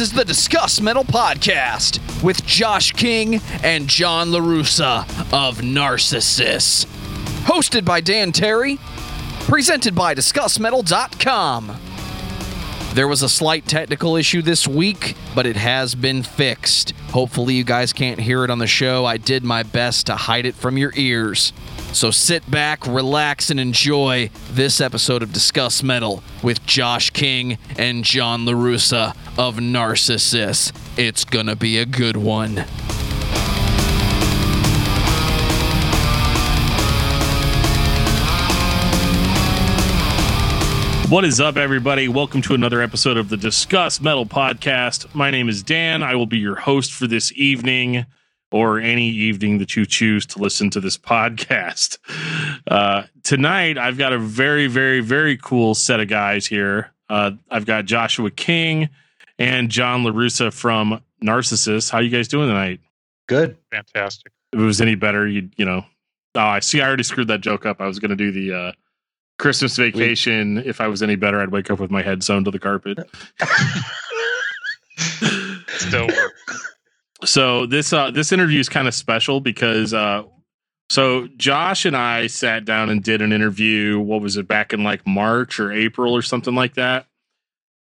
Is the Discuss Metal Podcast with Josh King and John LaRussa of Narcissus. Hosted by Dan Terry, presented by DiscussMetal.com. There was a slight technical issue this week, but it has been fixed. Hopefully, you guys can't hear it on the show. I did my best to hide it from your ears. So sit back, relax, and enjoy this episode of Discuss Metal with Josh King and John LaRussa of Narcissus. It's gonna be a good one. What is up, everybody? Welcome to another episode of the Discuss Metal Podcast. My name is Dan. I will be your host for this evening or any evening that you choose to listen to this podcast. Uh, tonight, I've got a very, very, very cool set of guys here. Uh, I've got Joshua King and John LaRussa from Narcissus. How you guys doing tonight? Good. Fantastic. If it was any better, you you know. Oh, I see. I already screwed that joke up. I was going to do the uh, Christmas vacation. If I was any better, I'd wake up with my head sewn to the carpet. Still work. So this uh this interview is kind of special because uh so Josh and I sat down and did an interview. What was it back in like March or April or something like that?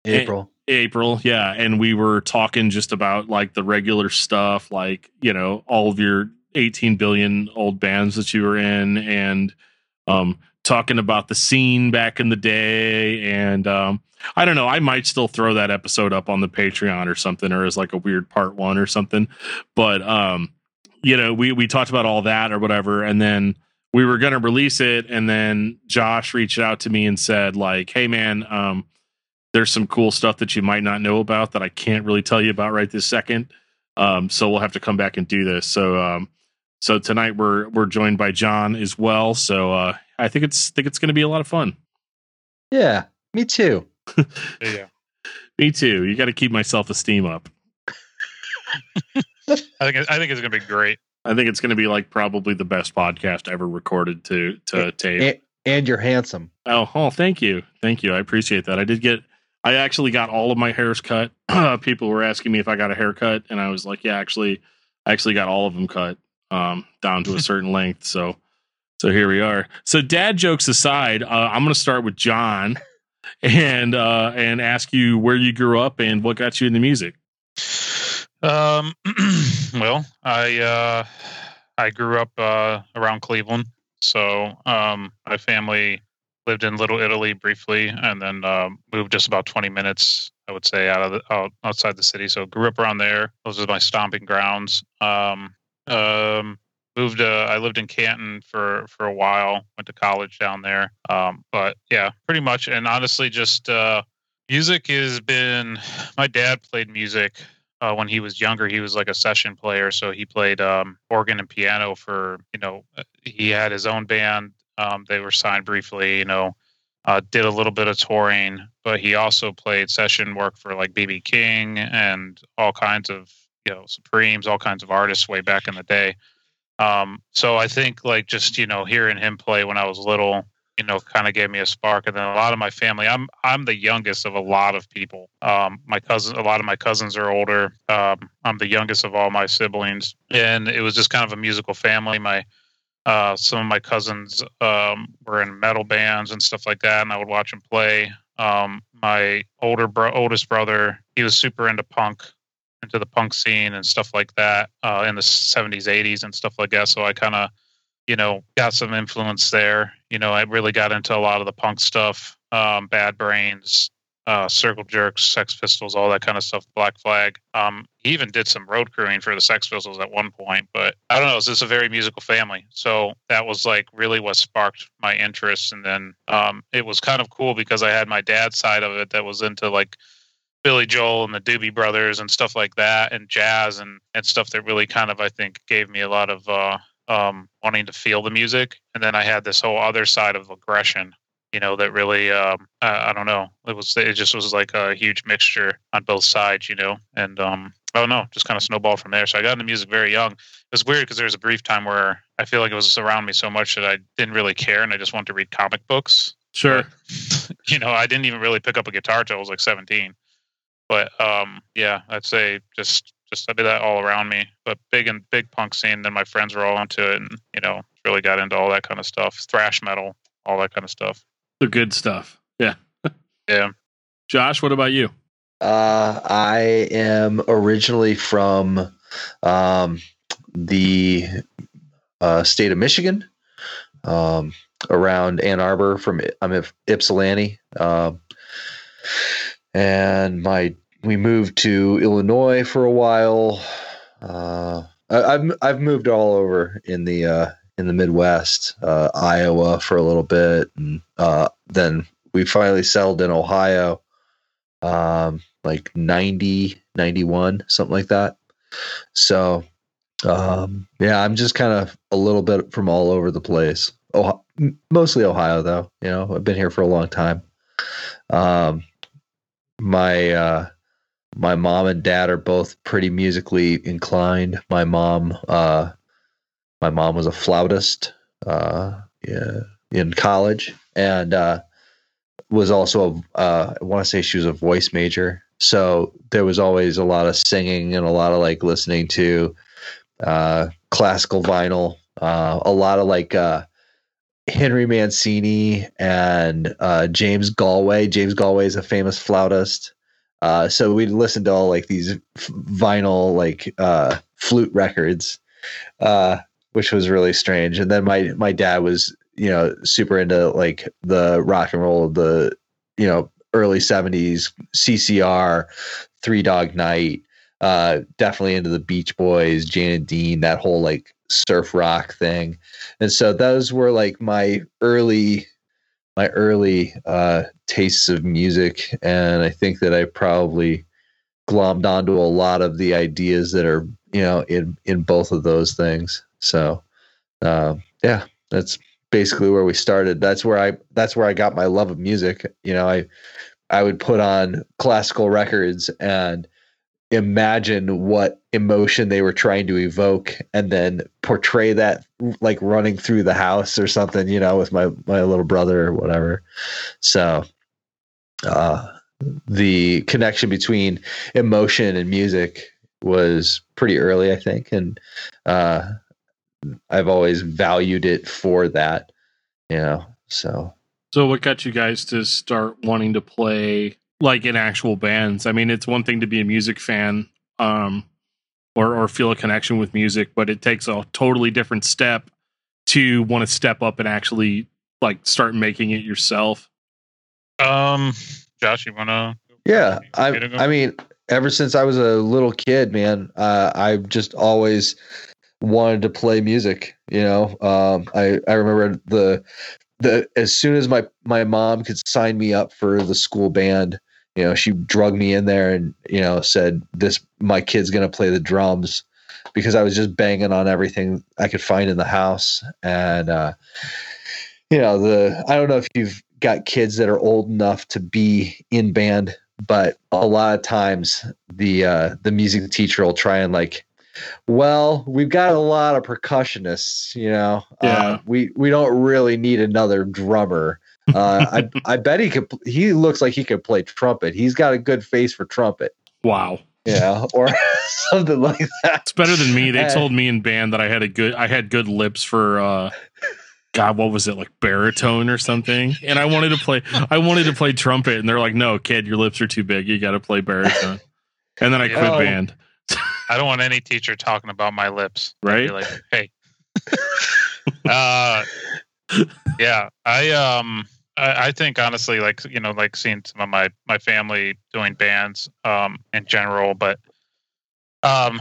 April. April, yeah, and we were talking just about like the regular stuff, like you know all of your 18 billion old bands that you were in, and um, talking about the scene back in the day, and um, I don't know, I might still throw that episode up on the Patreon or something, or as like a weird part one or something, but um, you know, we we talked about all that or whatever, and then we were gonna release it, and then Josh reached out to me and said like, hey man, um there's some cool stuff that you might not know about that I can't really tell you about right this second. Um, so we'll have to come back and do this. So um, so tonight we're we're joined by John as well. So uh, I think it's think it's to be a lot of fun. Yeah, me too. Yeah. Me too. You got to keep my self esteem up. I think I think it's gonna be great. I think it's going to be like probably the best podcast ever recorded to to tape. And, and you're handsome. Oh, oh, thank you, thank you. I appreciate that. I did get. I actually got all of my hairs cut. People were asking me if I got a haircut, and I was like, "Yeah, actually, I actually got all of them cut um, down to a certain length." So, so here we are. So, dad jokes aside, uh, I'm going to start with John, and uh, and ask you where you grew up and what got you into music. Um, well, I uh, I grew up uh, around Cleveland, so um, my family lived in Little Italy briefly, and then um, moved just about twenty minutes, I would say, out of the, out, outside the city. So grew up around there. Those are my stomping grounds. Um, um, moved. Uh, I lived in Canton for for a while. Went to college down there. Um, but yeah, pretty much. And honestly, just uh, music has been. My dad played music uh, when he was younger. He was like a session player, so he played um, organ and piano for you know. uh, He had his own band. Um, they were signed briefly, you know. Uh, did a little bit of touring, but he also played session work for like BB King and all kinds of you know Supremes, all kinds of artists way back in the day. Um, so I think like just you know hearing him play when I was little, you know, kind of gave me a spark. And then a lot of my family, I'm I'm the youngest of a lot of people. Um, my cousin, a lot of my cousins are older. Um, I'm the youngest of all my siblings, and it was just kind of a musical family. My uh, some of my cousins um, were in metal bands and stuff like that, and I would watch them play. Um, my older bro- oldest brother, he was super into punk, into the punk scene and stuff like that uh, in the 70s, 80s, and stuff like that. So I kind of you know, got some influence there. You know, I really got into a lot of the punk stuff, um, Bad Brains, uh, Circle Jerks, Sex Pistols, all that kind of stuff. Black Flag. Um, he even did some road crewing for the Sex Pistols at one point. But I don't know. It's just a very musical family, so that was like really what sparked my interest. And then um, it was kind of cool because I had my dad's side of it that was into like Billy Joel and the Doobie Brothers and stuff like that, and jazz and and stuff that really kind of I think gave me a lot of uh, um, wanting to feel the music. And then I had this whole other side of aggression, you know, that really, um, I, I don't know, it was, it just was like a huge mixture on both sides, you know, and, um, I don't know, just kind of snowballed from there. So I got into music very young. It was weird because there was a brief time where I feel like it was around me so much that I didn't really care and I just wanted to read comic books. Sure. you know, I didn't even really pick up a guitar till I was like 17. But um, yeah, I'd say just just I did that all around me. But big and big punk scene. Then my friends were all into it, and you know, really got into all that kind of stuff, thrash metal, all that kind of stuff. The good stuff. Yeah. Yeah. Josh, what about you? Uh, I am originally from um, the uh, state of Michigan, um, around Ann Arbor. From I'm in Ypsilanti, um, and my we moved to Illinois for a while. Uh, I, I've I've moved all over in the uh, in the Midwest, uh, Iowa for a little bit, and uh, then we finally settled in Ohio, um, like 90, 91, something like that. So, um, yeah, I'm just kind of a little bit from all over the place. Oh, mostly Ohio, though. You know, I've been here for a long time. Um, my uh, my mom and dad are both pretty musically inclined. My mom, uh, my mom was a flautist, uh, yeah, in college, and uh, was also a, uh, I want to say she was a voice major. So there was always a lot of singing and a lot of like listening to uh, classical vinyl, uh, a lot of like uh, Henry Mancini and uh, James Galway. James Galway is a famous flautist. Uh, so we'd listen to all like these vinyl like uh, flute records, uh, which was really strange. And then my my dad was you know super into like the rock and roll of the you know early 70s ccr three dog night uh definitely into the beach boys jan and dean that whole like surf rock thing and so those were like my early my early uh tastes of music and i think that i probably glommed onto a lot of the ideas that are you know in in both of those things so uh, yeah that's basically where we started. That's where I that's where I got my love of music. You know, I I would put on classical records and imagine what emotion they were trying to evoke and then portray that like running through the house or something, you know, with my my little brother or whatever. So uh the connection between emotion and music was pretty early, I think, and uh I've always valued it for that, you know. So, so what got you guys to start wanting to play like in actual bands? I mean, it's one thing to be a music fan, um, or or feel a connection with music, but it takes a totally different step to want to step up and actually like start making it yourself. Um, Josh, you wanna? Yeah, I I mean, ever since I was a little kid, man, uh, I've just always wanted to play music. You know, um, I I remember the the as soon as my my mom could sign me up for the school band, you know, she drug me in there and you know said this my kid's gonna play the drums because I was just banging on everything I could find in the house and uh, you know the I don't know if you've got kids that are old enough to be in band but a lot of times the uh, the music teacher will try and like well, we've got a lot of percussionists, you know. Yeah. Uh, we we don't really need another drummer. Uh, I I bet he could. He looks like he could play trumpet. He's got a good face for trumpet. Wow. Yeah, or something like that. It's better than me. They Uh, told me in band that I had a good I had good lips for uh God, what was it like baritone or something? And I wanted to play I wanted to play trumpet and they're like, "No, kid, your lips are too big. You got to play baritone." And then I quit Oh. band, I don't want any teacher talking about my lips. Right? like, hey. uh, yeah, I um, I, I think honestly, like you know, like seeing some of my my family doing bands um in general, but um,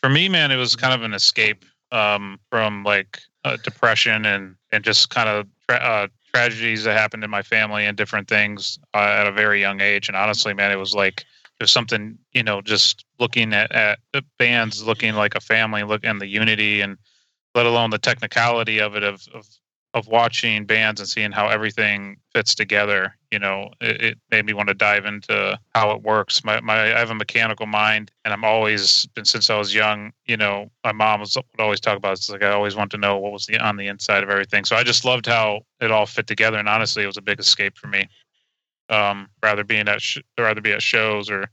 for me, man, it was kind of an escape um from like uh, depression and and just kind of tra- uh, tragedies that happened in my family and different things uh, at a very young age. And honestly, man, it was like there's something you know just looking at at bands looking like a family look and the unity and let alone the technicality of it of of of watching bands and seeing how everything fits together you know it, it made me want to dive into how it works my, my i have a mechanical mind and i'm always been since i was young you know my mom was, would always talk about it. it's like i always want to know what was the on the inside of everything so i just loved how it all fit together and honestly it was a big escape for me um rather being at sh- rather be at shows or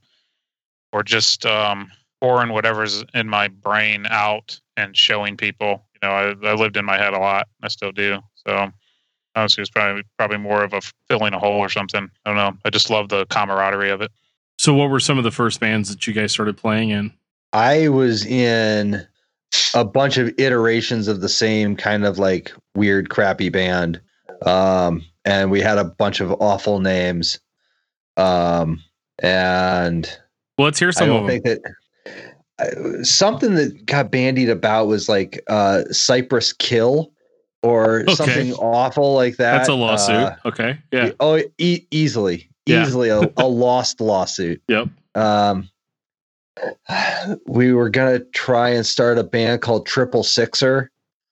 or just um, pouring whatever's in my brain out and showing people. You know, I, I lived in my head a lot. I still do. So honestly, it's probably probably more of a filling a hole or something. I don't know. I just love the camaraderie of it. So, what were some of the first bands that you guys started playing in? I was in a bunch of iterations of the same kind of like weird, crappy band. Um, and we had a bunch of awful names. Um, and well, let's hear I some of don't them. think that uh, something that got bandied about was like uh, Cypress Kill or Okay. something awful like that. That's a lawsuit. Uh, okay. Yeah. Oh, e- easily, Yeah. easily a, a lost lawsuit. Yep. Um, we were gonna try and start a band called Triple Sixer,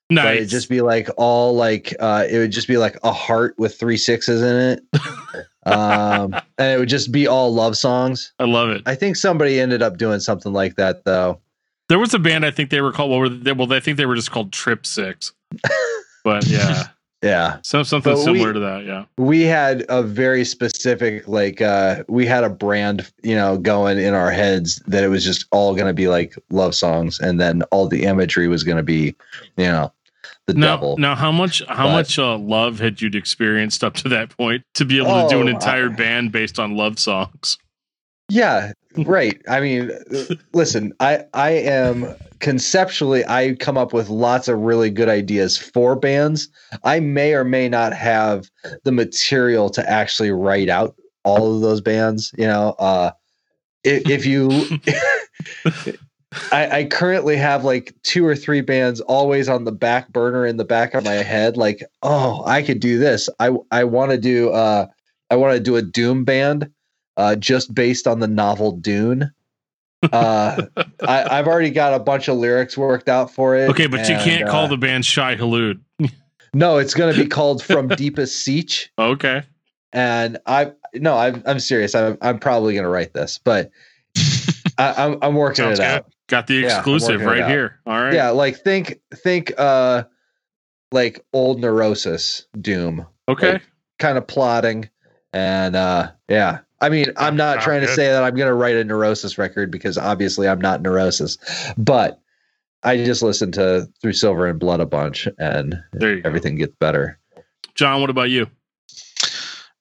but it'd just be like all like uh, it would just be like a heart with three sixes in it, um, and it would just be all love songs. I love it. I think somebody ended up doing something like that though. There was a band I think they were called. What were they? Well, I think they were just called Trip Six. But yeah, Yeah, some something But similar we- to that. Yeah. we had a very specific like uh, we had a brand you know going in our heads that it was just all gonna be like love songs, and then all the imagery was gonna be you know the Now, devil. now, how much how But- much uh, love had you experienced up to that point to be able to do an Oh, entire I- band based on love songs? Yeah, right. I mean, listen, I I am conceptually I come up with lots of really good ideas for bands. I may or may not have the material to actually write out all of those bands, you know. Uh if, if you I, I currently have like two or three bands always on the back burner in the back of my head like oh i could do this i i want to do uh i want to do a doom band uh just based on the novel dune uh I, i've already got a bunch of lyrics worked out for it Okay, but you can't call uh, the band Shai-Hulud. no it's going to be called from deepest siege Okay. and I no, I'm I'm serious. I'm I'm probably gonna write this, but I, I'm I'm working Sounds it good. out. Got the exclusive it right here. All right. Yeah, like think think uh like old neurosis doom, Okay. like- kind of plotting, and uh yeah. I mean, I'm not Sounds trying to say that I'm gonna write a neurosis record because obviously I'm not neurosis, but I just listened to Through Silver in Blood a bunch, and there you go. everything gets better. John, what about you?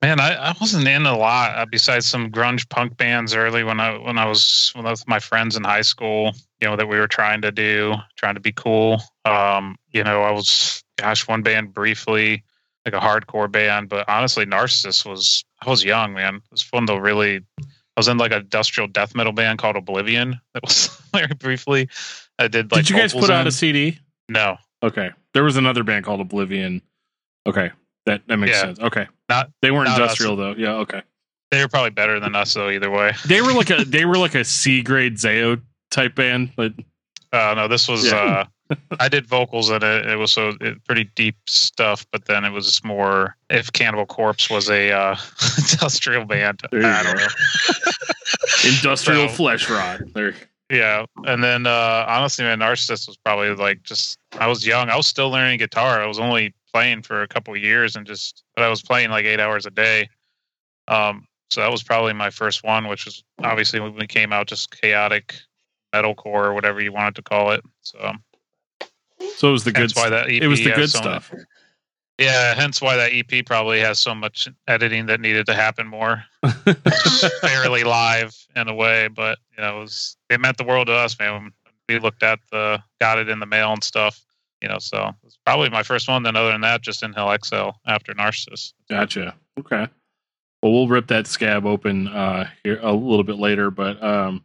Man, I, I wasn't in a lot uh, besides some grunge punk bands early when I when I was when I was with my friends in high school. You know that we were trying to do, trying to be cool. Um, you know, I was gosh, one band briefly, like a hardcore band, but honestly, Narcissus was I was young, man. It was fun to really. I was in like a industrial death metal band called Oblivion. That was very briefly. I did like. Did you guys put out a CD? No, Okay. There was another band called Oblivion. Okay. That that makes Yeah. sense. Okay. Not- they weren't not us. industrial though. Yeah, okay. they were probably better than us though. Either way. They were like a they were like a C grade Zao type band, but Uh, no, this was. Yeah. Uh, I did vocals in it. It was so it, pretty deep stuff, but then it was more. If Cannibal Corpse was a uh, industrial band, I don't know. industrial So- flesh rot. There. Yeah, and then uh, honestly, man, Narcissus was probably like just. I was young. I was still learning guitar. I was only playing for a couple of years, and just but I was playing like eight hours a day. Um, so that was probably my first one, which was obviously when it came out, just chaotic metalcore or whatever you wanted to call it. So So it was the good that's why that EP it was the good so stuff. Yeah, hence why that EP probably has so much editing that needed to happen more. Fairly live in a way, but you know, it was it meant the world to us, man. We looked at the got it in the mail and stuff, you know, so it's probably my first one. Then other than that, just Inhale Exhale after Narcissus. Gotcha. Okay. Well, we'll rip that scab open uh, here a little bit later. But um,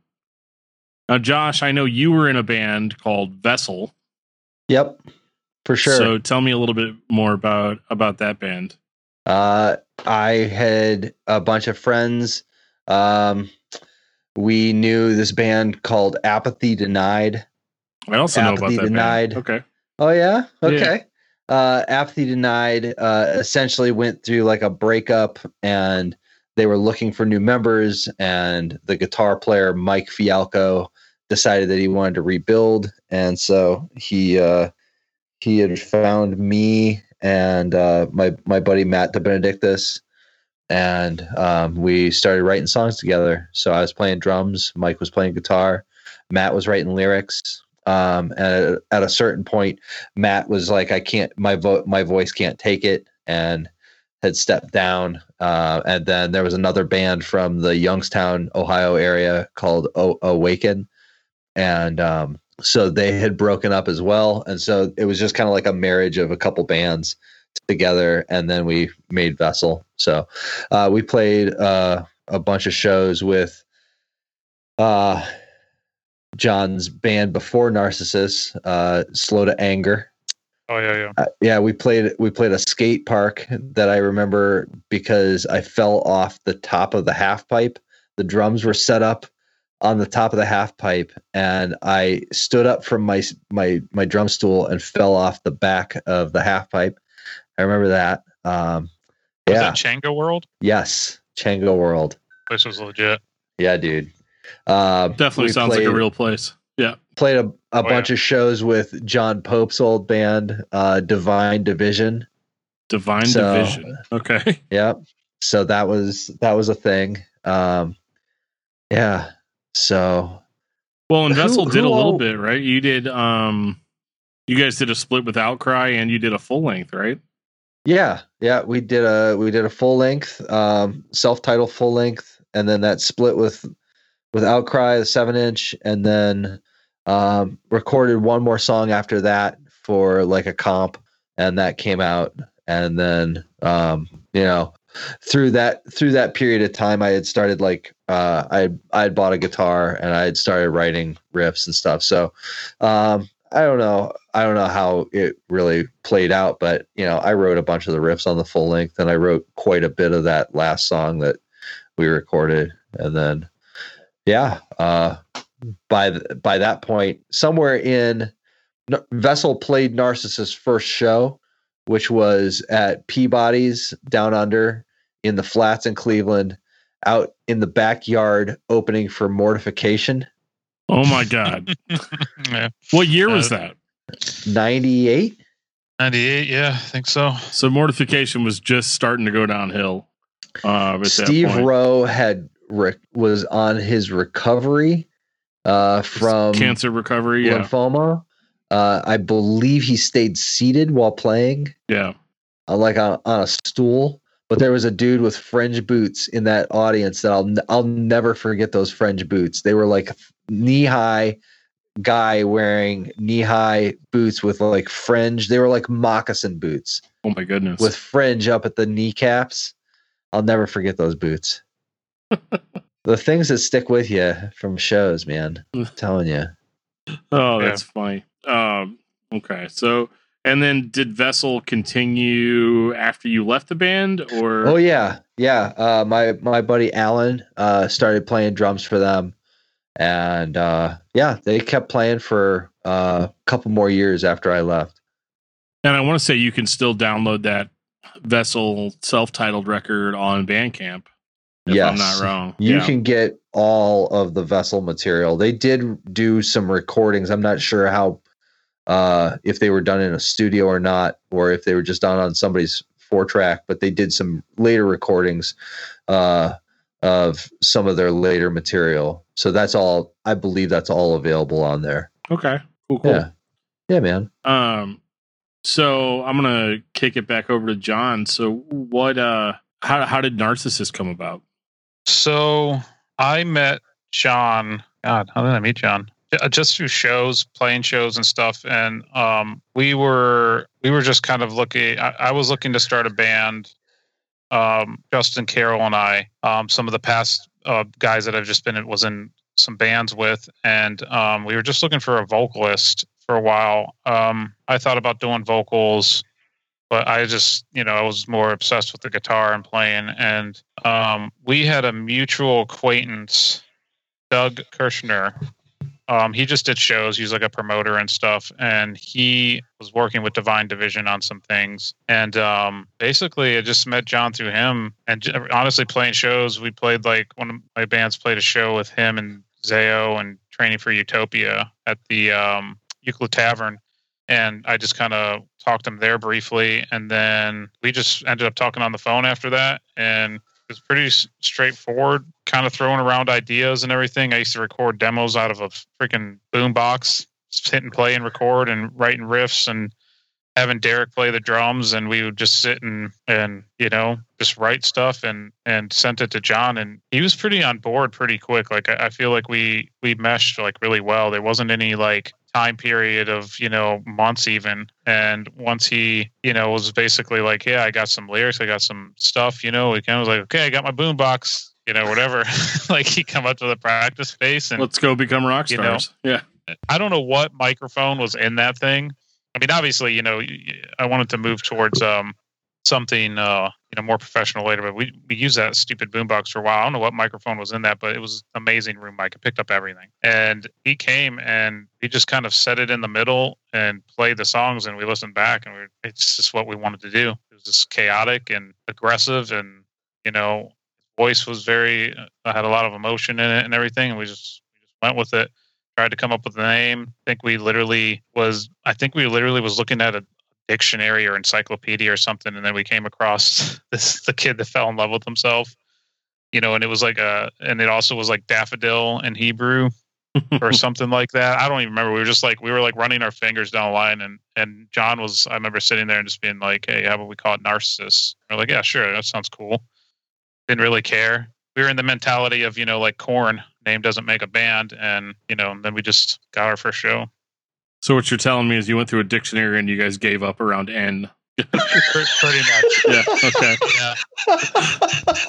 now, Josh, I know you were in a band called Vessel. Yep, for sure. So tell me a little bit more about about that band. Uh, I had a bunch of friends. Um, we knew this band called Apathy Denied. I also know about Apathy that Denied. band. Okay. Oh yeah, Yeah. okay. Uh, Apathy Denied uh, essentially went through like a breakup, and they were looking for new members. And the guitar player Mike Fialco decided that he wanted to rebuild, and so he uh, he had found me and uh, my my buddy Matt De Benedictus, and um, we started writing songs together. So I was playing drums, Mike was playing guitar, Matt was writing lyrics. Um, and at a certain point, Matt was like, "I can't, my vo- my voice can't take it," and had stepped down. Uh, and then there was another band from the Youngstown, Ohio area called o- Awaken, and um, so they had broken up as well. And so it was just kind of like a marriage of a couple bands together, and then we made Vessel. So uh, we played uh, a bunch of shows with uh, John's band before Narcissus, uh, Slow to Anger. Oh yeah, yeah. Uh, yeah, we played we played a skate park that I remember because I fell off the top of the half pipe. The drums were set up on the top of the half pipe, and I stood up from my my my drum stool and fell off the back of the half pipe. I remember that. Um, Was yeah. that Changa World? yes. Chango World. Place was legit. Yeah, dude. Uh, Definitely we sounds like a real place. Yeah. played a, a Oh, bunch of shows with John Pope's old band, uh, Divine Division. Divine So- Division. Okay. Yep. So that was that was a thing. Um, yeah. So Well, and Who- did who a little all- bit, right? You did um you guys did a split with Outcry and you did a full length, right? yeah, yeah, we did a we did a full length, um, self title full length, and then that split with with Outcry, the seven inch, and then um, recorded one more song after that for like a comp, and that came out, and then um, you know through that through that period of time, I had started like uh, I I had bought a guitar and I had started writing riffs and stuff. So um, I don't know I don't know how it really played out, but you know I wrote a bunch of the riffs on the full length, and I wrote quite a bit of that last song that we recorded, and then yeah, uh, by by that point, somewhere in Vessel played Narcissus' first show, which was at Peabody's down under in the flats in Cleveland, out in the backyard opening for Mortification. Oh my god. yeah. what year was Uh, that? 98? 98, yeah, I think so. So mortification was just starting to go downhill. Uh Steve. Rowe had re- was on his recovery uh, from cancer recovery. Yeah. lymphoma. Uh, I believe he stayed seated while playing. Yeah. uh, like on, on a stool. But there was a dude with fringe boots in that audience that I'll n- I'll never forget those fringe boots. They were like knee high guy wearing knee high boots with like fringe. They were like moccasin boots Oh my goodness. with fringe up at the kneecaps. I'll never forget those boots. the things that stick with you from shows, man. I'm telling you. oh, Yeah. that's funny. Um okay. So and then did Vessel continue after you left the band or Oh yeah, yeah. Uh, my my buddy Alan uh, started playing drums for them, and uh, yeah, they kept playing for uh, a couple more years after I left. And I want to say you can still download that Vessel self-titled record on Bandcamp. If yes, I'm not wrong. You yeah. can get all of the vessel material. They did do some recordings. I'm not sure how uh, if they were done in a studio or not, or if they were just done on somebody's four track. But they did some later recordings uh, of some of their later material. So that's all. I believe that's all available on there. Okay. Cool. Cool. Yeah, yeah, man. Um, so I'm gonna kick it back over to John. So what? Uh, how how did Narcissus come about? So I met John. God, how did I meet John? J- Just through shows, playing shows and stuff, and um, we were we were just kind of looking. I, I was looking to start a band. Um, Justin Carroll and I, um, some of the past uh, guys that I've just been was in some bands with, and um, we were just looking for a vocalist for a while. Um, I thought about doing vocals, but I just, you know, I was more obsessed with the guitar and playing. And um, we had a mutual acquaintance, Doug Kirshner. Um, he just did shows. He's like a promoter and stuff, and he was working with Divine Division on some things. And um, basically, I just met John through him. And honestly, playing shows, we played like one of my bands played a show with him and Zao and Training for Utopia at the um, Euclid Tavern and I just kind of talked him there briefly, and then we just ended up talking on the phone after that, and was pretty straightforward, kind of throwing around ideas and everything. I used to record demos out of a freaking boombox, hit and play and record and writing riffs and having Derek play the drums and we would just sit and and you know just write stuff and and sent it to John and he was pretty on board pretty quick. Like I, I feel like we we meshed like really well. There wasn't any like time period of you know months even and once he you know was basically like yeah i got some lyrics i got some stuff you know he kind of was like okay i got my boombox you know whatever like he come up to the practice space and Let's go become rock You know, yeah. I don't know what microphone was in that thing. I mean, obviously, you know, i wanted to move towards um, something, uh, you know, more professional later. But we we used that stupid boombox for a while. I don't know what microphone was in that, but it was amazing room mic. It picked up everything. And he came and he just kind of set it in the middle and played the songs, and we listened back, and we, it's just what we wanted to do. It was just chaotic and aggressive, and you know, voice was very I had a lot of emotion in it and everything, and we just we just went with it tried to come up with a name. I think we literally was I think we literally was looking at a dictionary or encyclopedia or something and then we came across this the kid that fell in love with himself. You know, and it was like a and it also was like daffodil in Hebrew or something like that. I don't even remember. We were just like we were like running our fingers down the line and and John was I remember sitting there and just being like, Hey, how about we call it narcissus? We're like, Yeah, sure, that sounds cool. Didn't really care. We were in the mentality of, you know, like Korn, name doesn't make a band, and you know, and then we just got our first show. So what you're telling me is you went through a dictionary and you guys gave up around N. Pretty much. Yeah. Okay. Yeah.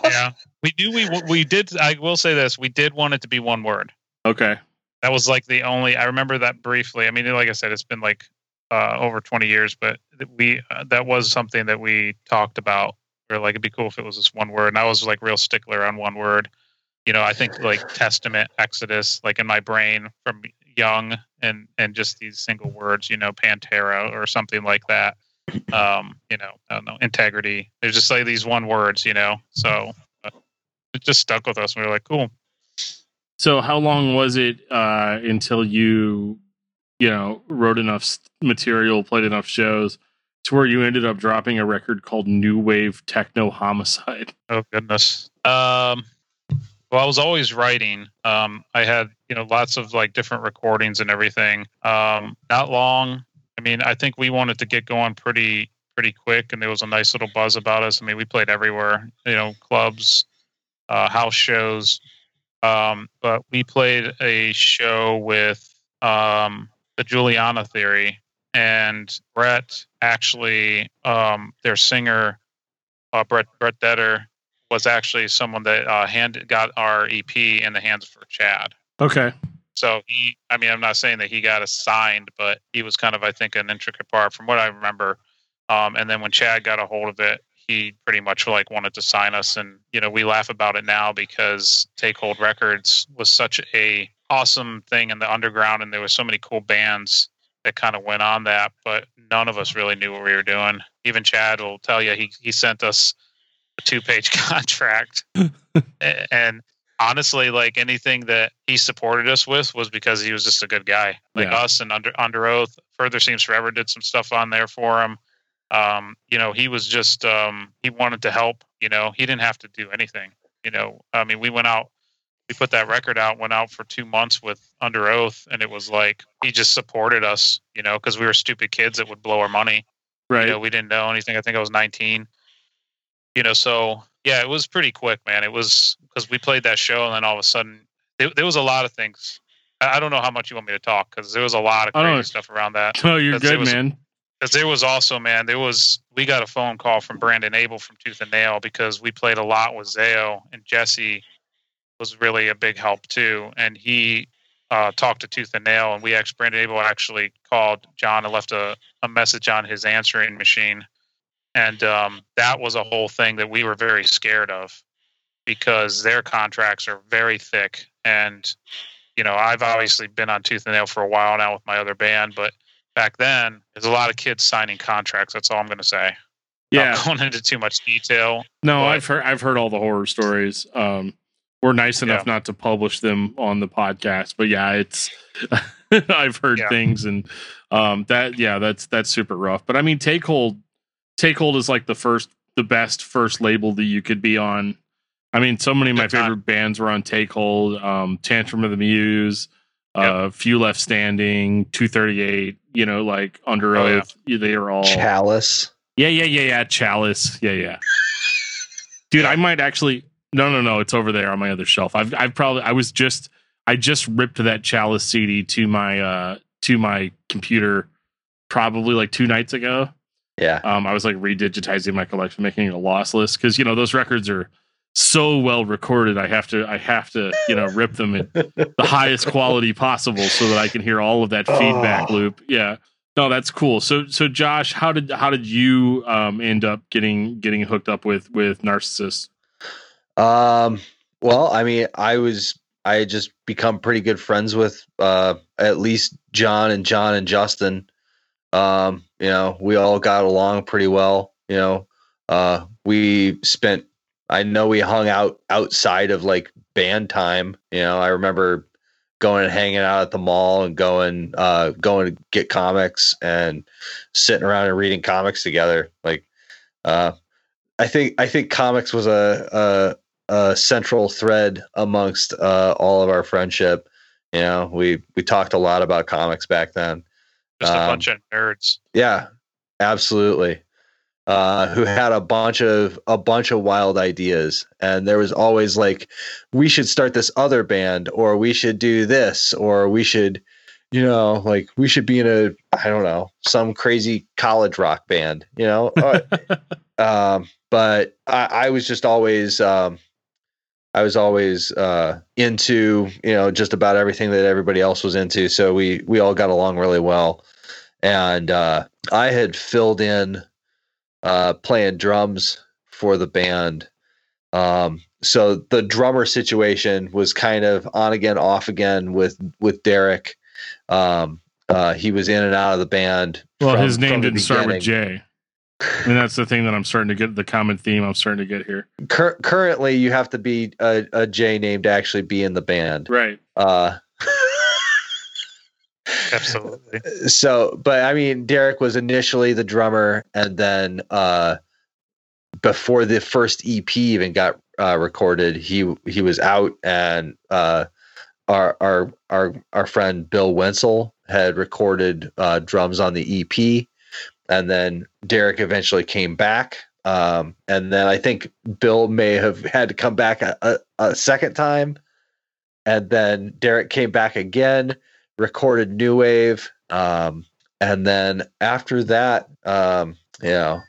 Yeah. We knew we we did I will say this, we did want it to be one word. Okay. That was like the only I remember that briefly. I mean, like I said, it's been like uh, over 20 years, but we uh, that was something that we talked about. We like, it'd be cool if it was just one word. And I was like real stickler on one word. You know, I think like Testament, Exodus, like in my brain from young, and and just these single words. You know, Pantera or something like that. Um, you know, I don't know, integrity. There's just like these one words. You know, so uh, it just stuck with us. We were like, cool. So how long was it uh, until you, you know, wrote enough material, played enough shows, to where you ended up dropping a record called New Wave Techno Homicide? Oh goodness. Um, well, I was always writing. Um, I had you know lots of like different recordings and everything. Um, not long. I mean, I think we wanted to get going pretty pretty quick, and there was a nice little buzz about us. I mean, we played everywhere. You know, clubs, uh, house shows. Um, but we played a show with um, the Juliana Theory, and Brett actually, um, their singer, uh, Brett Brett Detter, was actually someone that uh, hand got our EP in the hands for Chad. Okay. So he, I mean, I'm not saying that he got us signed, but he was kind of, I think, an intricate part from what I remember. Um, and then when Chad got a hold of it, he pretty much like wanted to sign us. And you know, we laugh about it now because Take Hold Records was such a awesome thing in the underground, and there were so many cool bands that kind of went on that, but none of us really knew what we were doing. Even Chad will tell you he he sent us two page contract, and honestly, like anything that he supported us with was because he was just a good guy. Like Yeah. us and under under oath. Further Seems Forever did some stuff on there for him. Um, you know, he was just um he wanted to help, you know, he didn't have to do anything. You know, I mean we went out we put that record out, went out for two months with Underoath, and it was like he just supported us, you know, because we were stupid kids that would blow our money. Right. You know, we didn't know anything. I think I was 19. You know, so yeah, it was pretty quick, man. It was because we played that show, and then all of a sudden, there, there was a lot of things. I I don't know how much you want me to talk because there was a lot of crazy stuff around that. no, you're good, was- man. Because there was also, man, there was we got a phone call from Brandon Ebel from Tooth and Nail because we played a lot with Zao and Jesse was really a big help too, and he uh, talked to Tooth and Nail, and we actually Brandon Ebel actually called John and left a, a message on his answering machine, and um, that was a whole thing that we were very scared of because their contracts are very thick, and you know I've obviously been on Tooth and Nail for a while now with my other band, but back then there's a lot of kids signing contracts. That's all I'm going to say. Yeah. Not going into too much detail. No, But- I've heard I've heard all the horror stories. Um, we're nice enough not to publish them on the podcast, but yeah, it's I've heard Yeah. things and um, that yeah, that's that's super rough. But I mean, Take Hold, Take Hold is like the first, the best first label that you could be on I mean, so many of my Good time. favorite bands were on Take Hold, um, Tantrum of the Muse, uh, Few Left Standing, 238, you know, like Under Oh. Oath. yeah, They are all. Chalice. Yeah, yeah, yeah, yeah. Chalice. Yeah, yeah. Dude, I might actually. No, no, no. It's over there on my other shelf. I've, I've probably. I was just. I just ripped that Chalice CD to my uh to my computer, probably like two nights ago. Yeah. Um, I was like redigitizing my collection, making it a lossless because you know those records are so well recorded. I have to, I have to, you know, rip them at the highest quality possible so that I can hear all of that feedback Oh. loop. Yeah, no, that's cool. So, so Josh, how did how did you um, end up getting getting hooked up with with Narcissus? Um, well, I mean, I was I had just become pretty good friends with uh at least John and John and Justin. Um, you know, we all got along pretty well, you know. Uh we spent I know we hung out outside of like band time, you know. I remember going and hanging out at the mall and going uh going to get comics and sitting around and reading comics together. Like uh I think I think comics was a, a, a central thread amongst uh, all of our friendship. You know, we we talked a lot about comics back then. Just a Um, bunch of nerds. Yeah, absolutely. Uh, who had a bunch of a bunch of wild ideas, and there was always like, we should start this other band, or we should do this, or we should, you know, like we should be in a I don't know some crazy college rock band, you know. Uh, um, but I, I was just always um, I was always uh, into you know just about everything that everybody else was into, so we we all got along really well, and uh, I had filled in uh, playing drums for the band. Um, so the drummer situation was kind of on again, off again with with Derek. Um, uh, he was in and out of the band. Well, from- his name didn't start with. J. And that's the thing that I'm starting to get the common theme I'm starting to get here. Cur- currently, you have to be a, a J name to actually be in the band. Right. Uh, Absolutely. so, but I mean, Derek was initially the drummer, and then uh, before the first EP even got uh, recorded, he he was out, and uh, our our our our friend Bill Wenzel had recorded uh, drums on the EP, and then Derek eventually came back. Um, and then I think Bill may have had to come back a, a, a second time, and then Derek came back again recorded New Wave. Um, and then after that, um, you know,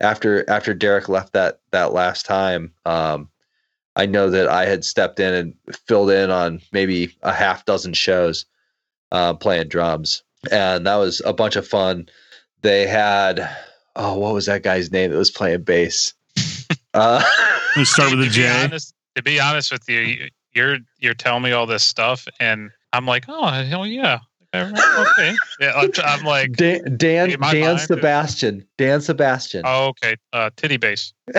after after Derek left that that last time, um, I know that I had stepped in and filled in on maybe a half dozen shows uh, playing drums, and that was a bunch of fun. They had oh, what was that guy's name that was playing bass? Uh, Let's start with be J. honest, to be honest with you, you- you're you're telling me all this stuff, and I'm like, oh hell yeah, okay, yeah. I'm, I'm like, Dan Dan, Dan mind, Sebastian, Dan Sebastian. oh okay, uh, titty base,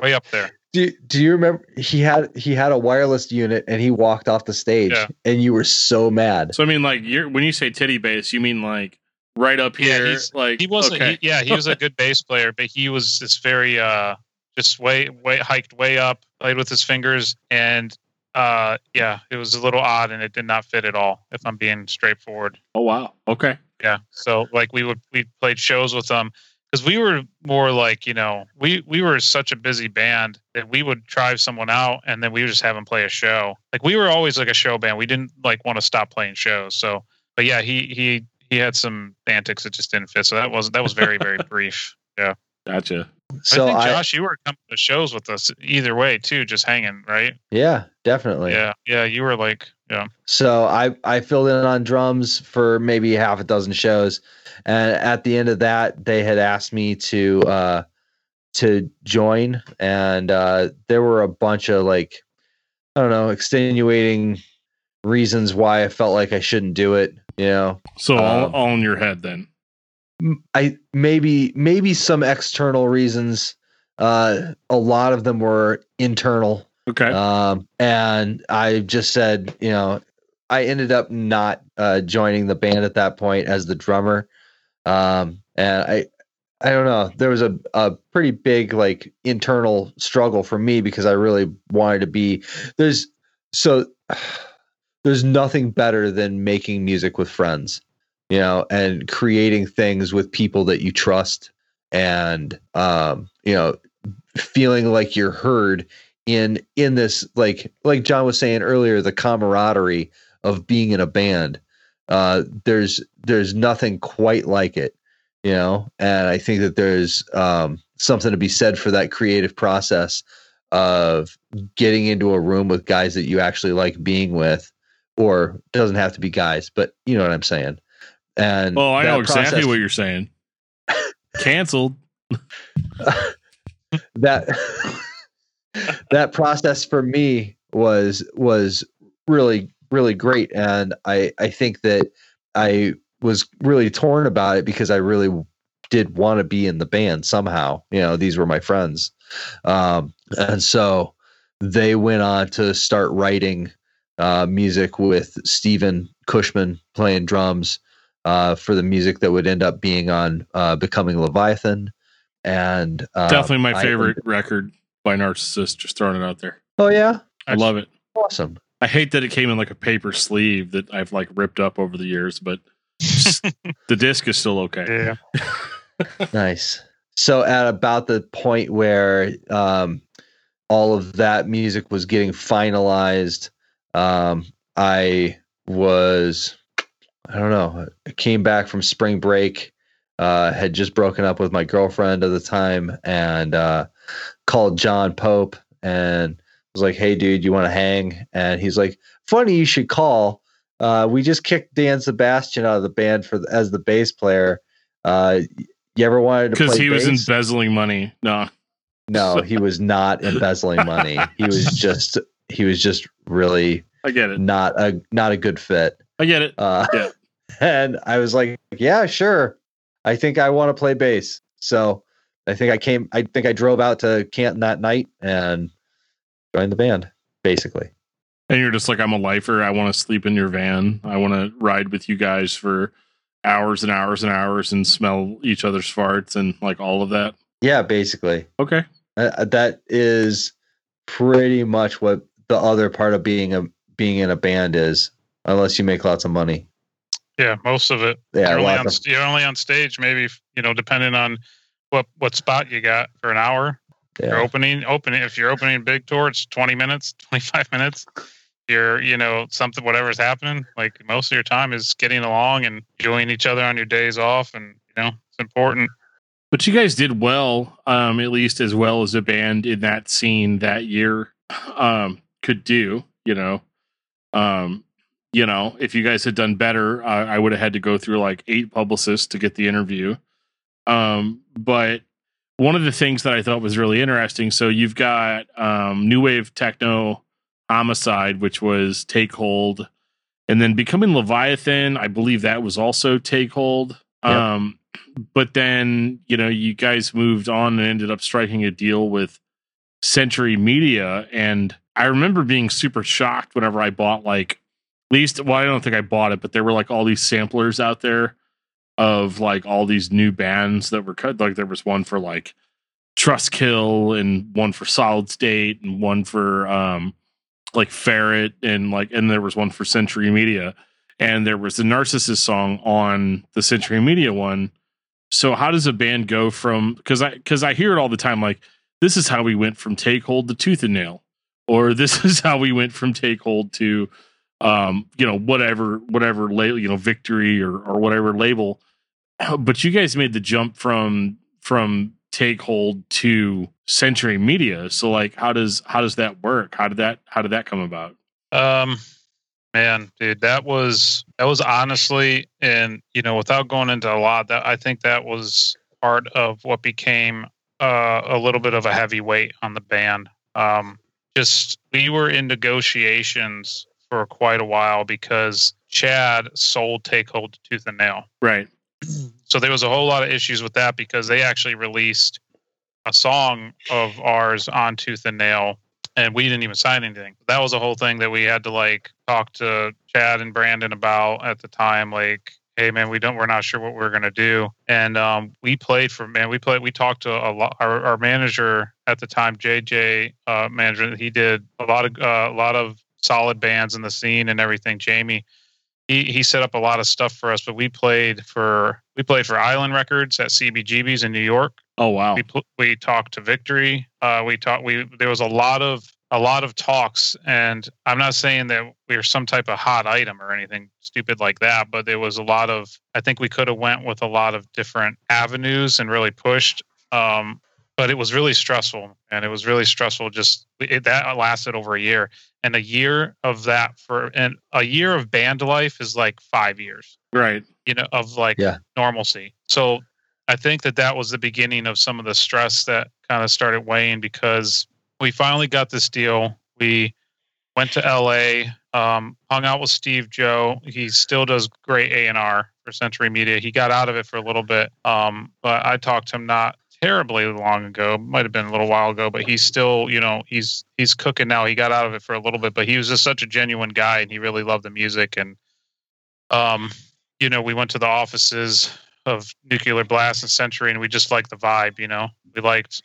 way up there. Do, do you remember he had he had a wireless unit and he walked off the stage Yeah. and you were so mad. So I mean, like, you're when you say titty bass, you mean like right up Yeah, here, he's- like He wasn't. Okay. He, yeah, he was a good bass player, but he was just very uh, just way way hiked way up, played with his fingers, and uh, yeah, it was a little odd, and it did not fit at all. If I'm being straightforward. oh wow, okay, Yeah. So like we would we played shows with them because we were more like you know we we were such a busy band that we would drive someone out and then we would just have them play a show. Like we were always like a show band. We didn't like want to stop playing shows. So but yeah, he he he had some antics that just didn't fit. So that was that was very very brief. Yeah. Gotcha. So I think I, Josh, you were coming to shows with us either way too, just hanging, right? yeah, definitely. Yeah, yeah, you were like, yeah, So I I filled in on drums for maybe half a dozen shows, and at the end of that, they had asked me to uh, to join, and uh, there were a bunch of like I don't know extenuating reasons why I felt like I shouldn't do it. You know, So all, Um, all in your head then. I maybe maybe some external reasons. Uh, a lot of them were internal. Okay. Um, and I just said, you know, I ended up not uh, joining the band at that point as the drummer. Um, and I, I don't know. There was a, a pretty big like internal struggle for me because I really wanted to be there's so there's nothing better than making music with friends, you know, and creating things with people that you trust and um, you know, feeling like you're heard in in this like like John was saying earlier, the camaraderie of being in a band. Uh, there's there's nothing quite like it, you know. And I think that there's um, something to be said for that creative process of getting into a room with guys that you actually like being with, or doesn't have to be guys, but you know what I'm saying. And Well, I know exactly process- what you're saying. Canceled. that that process for me was was really really great and i i think that i was really torn about it because i really did want to be in the band somehow you know these were my friends um and so they went on to start writing uh music with Steven Cushman playing drums uh for the music that would end up being on uh becoming leviathan and uh, Definitely my I- favorite record by Narcissus. Just throwing it out there. oh yeah I love it. awesome I hate that it came in like a paper sleeve that I've like ripped up over the years, but the disc is still okay. Yeah. Nice. So at about the point where um, all of that music was getting finalized, um, I was, I don't know, I came back from spring break, uh, had just broken up with my girlfriend at the time, and uh, called John Pope and was like, "Hey, dude, you want to hang?" And he's like, "Funny you should call. Uh, we just kicked Dan Sebastian out of the band for as the bass player. Uh, you ever wanted to Because he was embezzling money. No. No, he was not embezzling money. He was just he was just really I get it. not a not a good fit. I get it. Uh, Yeah. And I was like, yeah, sure. I think I want to play bass. So I think I came. I think I drove out to Canton that night and joined the band. Basically, And you're just like, I'm a lifer. I want to sleep in your van. I want to ride with you guys for hours and hours and hours and smell each other's farts and like all of that. yeah, basically. Okay. Uh, that is pretty much what the other part of being a being in a band is, unless you make lots of money. Yeah, most of it. Yeah, you're, only on, of you're only on stage, maybe you know, depending on what what spot you got for an hour. You're yeah. opening, opening. If you're opening a big tour, it's 20 minutes, 25 minutes. You're, you know, something, whatever's happening. Like most of your time is getting along and enjoying each other on your days off, and you know, it's important. But you guys did well, um, at least as well as a band in that scene that year um, could do. You know, um, you know, if you guys had done better, I, I would have had to go through like eight publicists to get the interview. Um, but one of the things that I thought was really interesting. So you've got um, new wave techno homicide, which was take hold, and then becoming Leviathan. I believe that was also take hold. Yep. Um, but then you know you guys moved on and ended up striking a deal with Century Media, and I remember being super shocked whenever I bought like least well I don't think I bought it, but there were like all these samplers out there of like all these new bands that were cut. Like there was one for like Trustkill and one for Solid State and one for um like Ferret and like and there was one for Century Media and there was the Narcissus song on the Century Media one. So how does a band go from because I because I hear it all the time like this is how we went from Take Hold to Tooth and Nail or this is how we went from Take Hold to um you know whatever whatever label you know Victory or or whatever label. But you guys made the jump from from take hold to century media. So like how does how does that work? How did that how did that come about? Um, man, dude, that was that was honestly, and you know, without going into a lot, that I think that was part of what became uh, a little bit of a heavy weight on the band. Um, just we were in negotiations for quite a while because Chad sold Take Hold to Tooth and Nail. right so there was a whole lot of issues with that because they actually released a song of ours on Tooth and Nail, and we didn't even sign anything. That was a whole thing that we had to like talk to Chad and Brandon about at the time. Like, hey man, we don't, we're not sure what we're gonna do. And um, we played for man, we played, we talked to a lot. Our, our manager at the time, JJ uh, manager, he did a lot of uh, a lot of solid bands in the scene and everything. Jamie, he he set up a lot of stuff for us. But we played for we played for Island Records at CBGB's in New York. Oh wow. We we talked to Victory. Uh, we talked. We there was a lot of a lot of talks, and I'm not saying that we are some type of hot item or anything stupid like that, but there was a lot of. I think we could have went with a lot of different avenues and really pushed. Um, but it was really stressful, and it was really stressful. Just it, that lasted over a year, and a year of that for and a year of band life is like five years Right. you know, of like Yeah. normalcy. So I think that that was the beginning of some of the stress that kind of started weighing because we finally got this deal. We went to LA, um, hung out with Steve Joh. He still does great A and R for Century Media. He got out of it for a little bit, um, but I talked to him not terribly long ago. Might have been a little while ago, but he's still, you know, he's he's cooking now. He got out of it for a little bit, but he was just such a genuine guy, and he really loved the music. And um, you know, we went to the offices of Nuclear Blast and Century, and we just liked the vibe. You know, we liked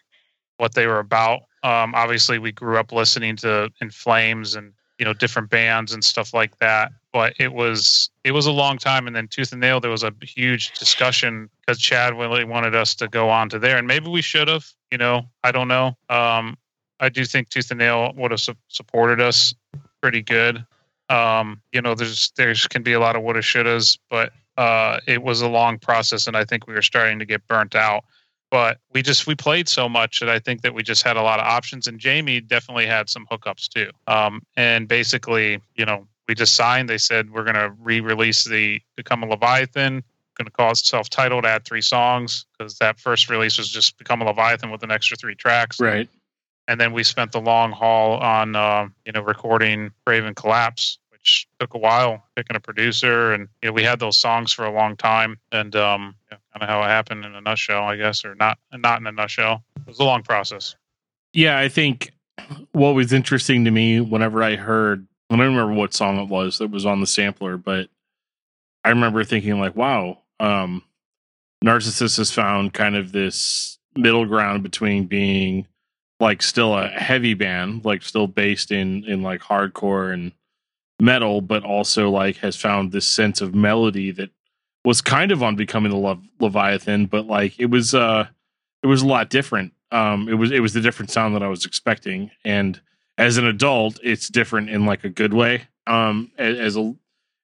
what they were about. Um, obviously, we grew up listening to In Flames and you know different bands and stuff like that. But it was it was a long time, and then Tooth and Nail, there was a huge discussion because Chad really wanted us to go on to there, and maybe we should have. You know, I don't know. Um, I do think Tooth and Nail would have su- supported us pretty good. Um, you know, there's there's can be a lot of woulda shouldas, but uh, it was a long process, and I think we were starting to get burnt out. But we just we played so much that I think that we just had a lot of options, and Jamie definitely had some hookups too. Um, and basically, you know, we just signed. They said we're going to re-release the Become a Leviathan. Going to call it self-titled. Add three songs because that first release was just Become a Leviathan with an extra three tracks Right. and then we spent the long haul on uh, you know recording Crave and Collapse, which took a while picking a producer, and you know we had those songs for a long time, and um, yeah, kind of how it happened in a nutshell, I guess, or not not in a nutshell. It was a long process. Yeah, I think what was interesting to me whenever I heard, I don't remember what song it was that was on the sampler, but I remember thinking like, wow, um, Narcissus has found kind of this middle ground between being like still a heavy band, like still based in in like hardcore and metal, but also like has found this sense of melody that was kind of on becoming the Lev- Leviathan, but like it was uh it was a lot different. Um, it was it was the different sound that I was expecting, and as an adult, it's different in like a good way. Um, a- as a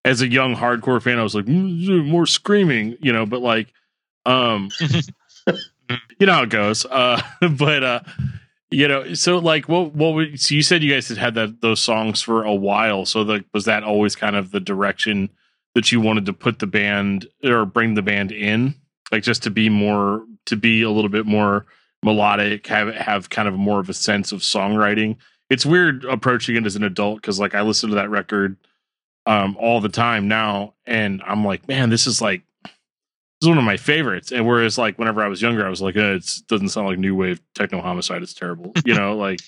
as a young hardcore fan, I was like "Mm, more screaming, you know, but like, um, you know how it goes. Uh, but uh, you know, so like, what what would, so you said you guys had had that those songs for a while. So like, was that always kind of the direction that you wanted to put the band or bring the band in, like just to be more to be a little bit more melodic, have have kind of more of a sense of songwriting. It's weird approaching it as an adult because like I listen to that record um all the time now, and I'm like, man, this is like this is one of my favorites. And whereas like whenever I was younger, I was like, eh, it doesn't sound like new wave techno homicide. It's terrible, you know, like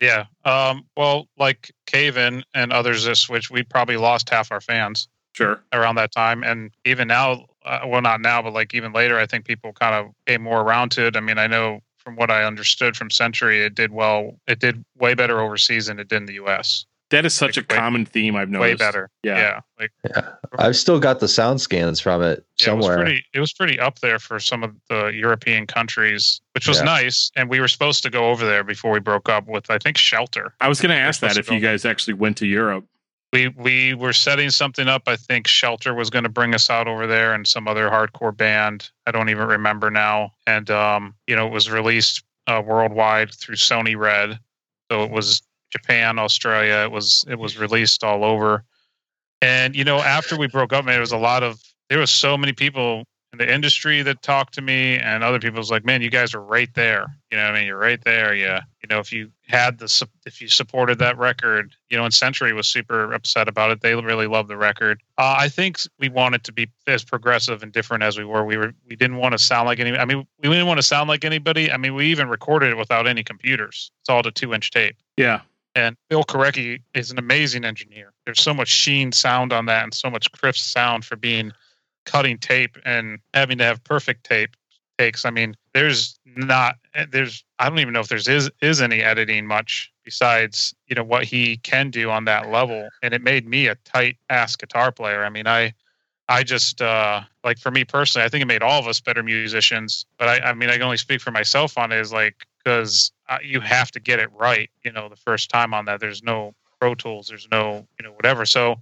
Yeah. Um, well, like Caven and others this which we probably lost half our fans sure, around that time, and even now, uh, well, not now, but like even later, I think people kind of came more around to it. I mean, I know from what I understood from Century, it did well. It did way better overseas than it did in the U.S. that is such a way- common theme I've noticed. Way better. Yeah. Yeah. Like I've still got the sound scans from it yeah, somewhere. It was pretty. It was pretty up there for some of the European countries, which was Yeah. nice. And we were supposed to go over there before we broke up with, I think, Shelter. I was going to ask that if you guys actually went to Europe. We we were setting something up. I think Shelter was going to bring us out over there, and some other hardcore band. I don't even remember now. And um, you know, it was released uh, worldwide through Sony Red, so it was Japan, Australia. It was it was released all over. And you know, after we broke up, man, it was a lot of there was so many people in the industry that talked to me, and other people was like, "Man, you guys are right there." You know, I mean, you're right there. Yeah, you know, if you had the if you supported that record, you know, and Century was super upset about it. They really loved the record. Uh, I think we wanted to be as progressive and different as we were. We were we didn't want to sound like any. I mean, we didn't want to sound like anybody. I mean, we even recorded it without any computers. It's all to two inch tape. Yeah. And Bill Korecki is an amazing engineer. There's so much sheen sound on that and so much crisp sound for being cutting tape and having to have perfect tape takes. I mean, there's not there's I don't even know if there's is is any editing much besides you know what he can do on that level, and it made me a tight ass guitar player. I mean, I I just uh, like for me personally, I think it made all of us better musicians. But I, I mean, I can only speak for myself on it is like because uh, you have to get it right, you know, the first time on that. There's no Pro Tools, there's no you know whatever. So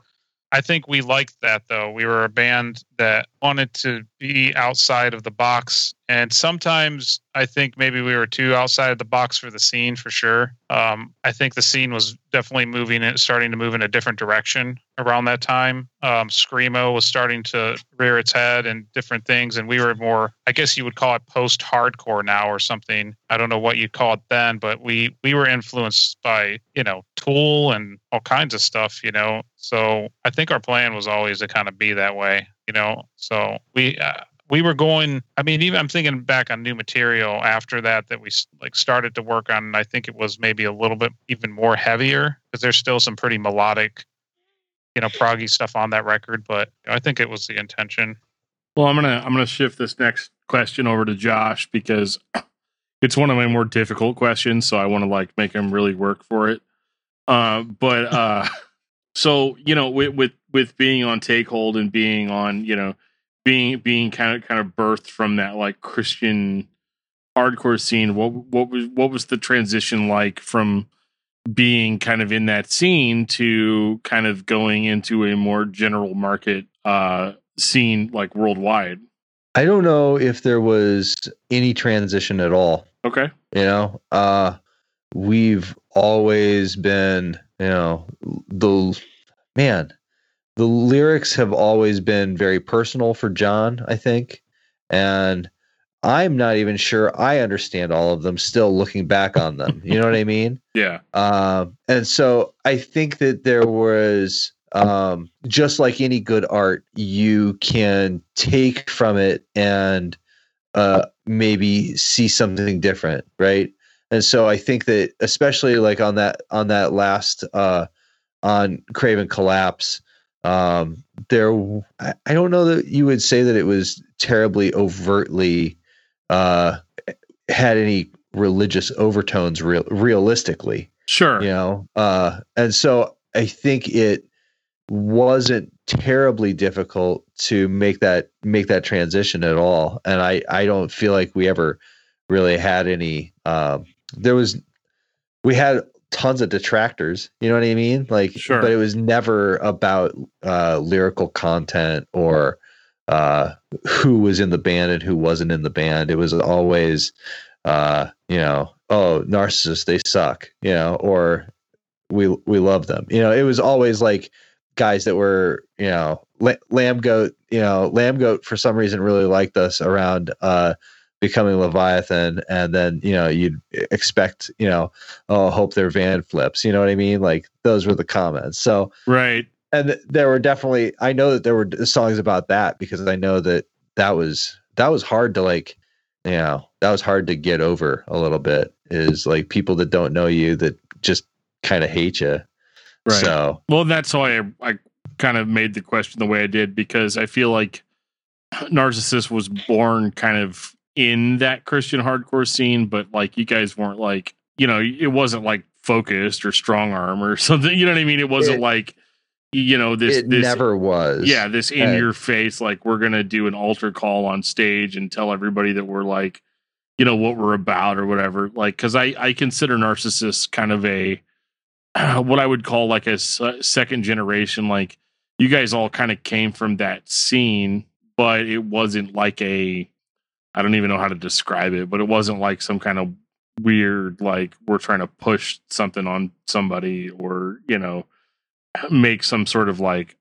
I think we liked that though. We were a band that wanted to be outside of the box, and sometimes I think maybe we were too outside of the box for the scene for sure. Um, I think the scene was definitely moving it, starting to move in a different direction around that time. Um, screamo was starting to rear its head and different things, and we were more, I guess you would call it post-hardcore now or something. I don't know what you'd call it then, but we we were influenced by you know Tool and all kinds of stuff, you know. So I think our plan was always to kind of be that way, you know. So we. Uh, we were going i mean even i'm thinking back on new material after that that we like started to work on i think it was maybe a little bit even more heavier because there's still some pretty melodic you know proggy stuff on that record but i think it was the intention well i'm gonna i'm gonna shift this next question over to josh because it's one of my more difficult questions so i want to like make him really work for it uh, but uh so you know with with with being on take hold and being on you know being being kind of kind of birthed from that like Christian hardcore scene. What what was what was the transition like from being kind of in that scene to kind of going into a more general market uh scene like worldwide? I don't know if there was any transition at all. Okay. You know, uh we've always been, you know, the man, the lyrics have always been very personal for John, I think. And I'm not even sure I understand all of them still looking back on them. You know what I mean? Yeah. Um, and so I think that there was, um, just like any good art, you can take from it and uh, maybe see something different, right? And so I think that especially like on that on that last uh, on Crave and Collapse, um, there I, don't know that you would say that it was terribly overtly uh, had any religious overtones real, realistically Sure. you know uh, and so i think it wasn't terribly difficult to make that make that transition at all and i i don't feel like we ever really had any um, there was we had tons of detractors you know what i mean? Like Sure. but it was never about uh lyrical content or uh who was in the band and who wasn't in the band. It was always uh you know oh narcissus they suck you know or we we love them. You know it was always like guys that were you know La- Lambgoat you know Lambgoat for some reason really liked us around uh becoming leviathan and then you know you'd expect you know oh hope their van flips you know what i mean like those were the comments so Right. and there were definitely i know that there were songs about that because i know that that was that was hard to like you know that was hard to get over a little bit is like people that don't know you that just kind of hate you Right. so Well, that's why I, I kind of made the question the way I did because I feel like Narcissus was born kind of in that Christian hardcore scene, but like you guys weren't like, you know, it wasn't like focused or strong arm or something. You know what I mean? It wasn't It- like, you know, this, it this, never was yeah, this in your face, like we're going to do an altar call on stage and tell everybody that we're like, you know, what we're about or whatever. Like, cause I, I consider narcissus kind of a, what I would call like a s- second generation. Like you guys all kind of came from that scene, but it wasn't like a, I don't even know how to describe it, but it wasn't like some kind of weird, like we're trying to push something on somebody or, you know, make some sort of like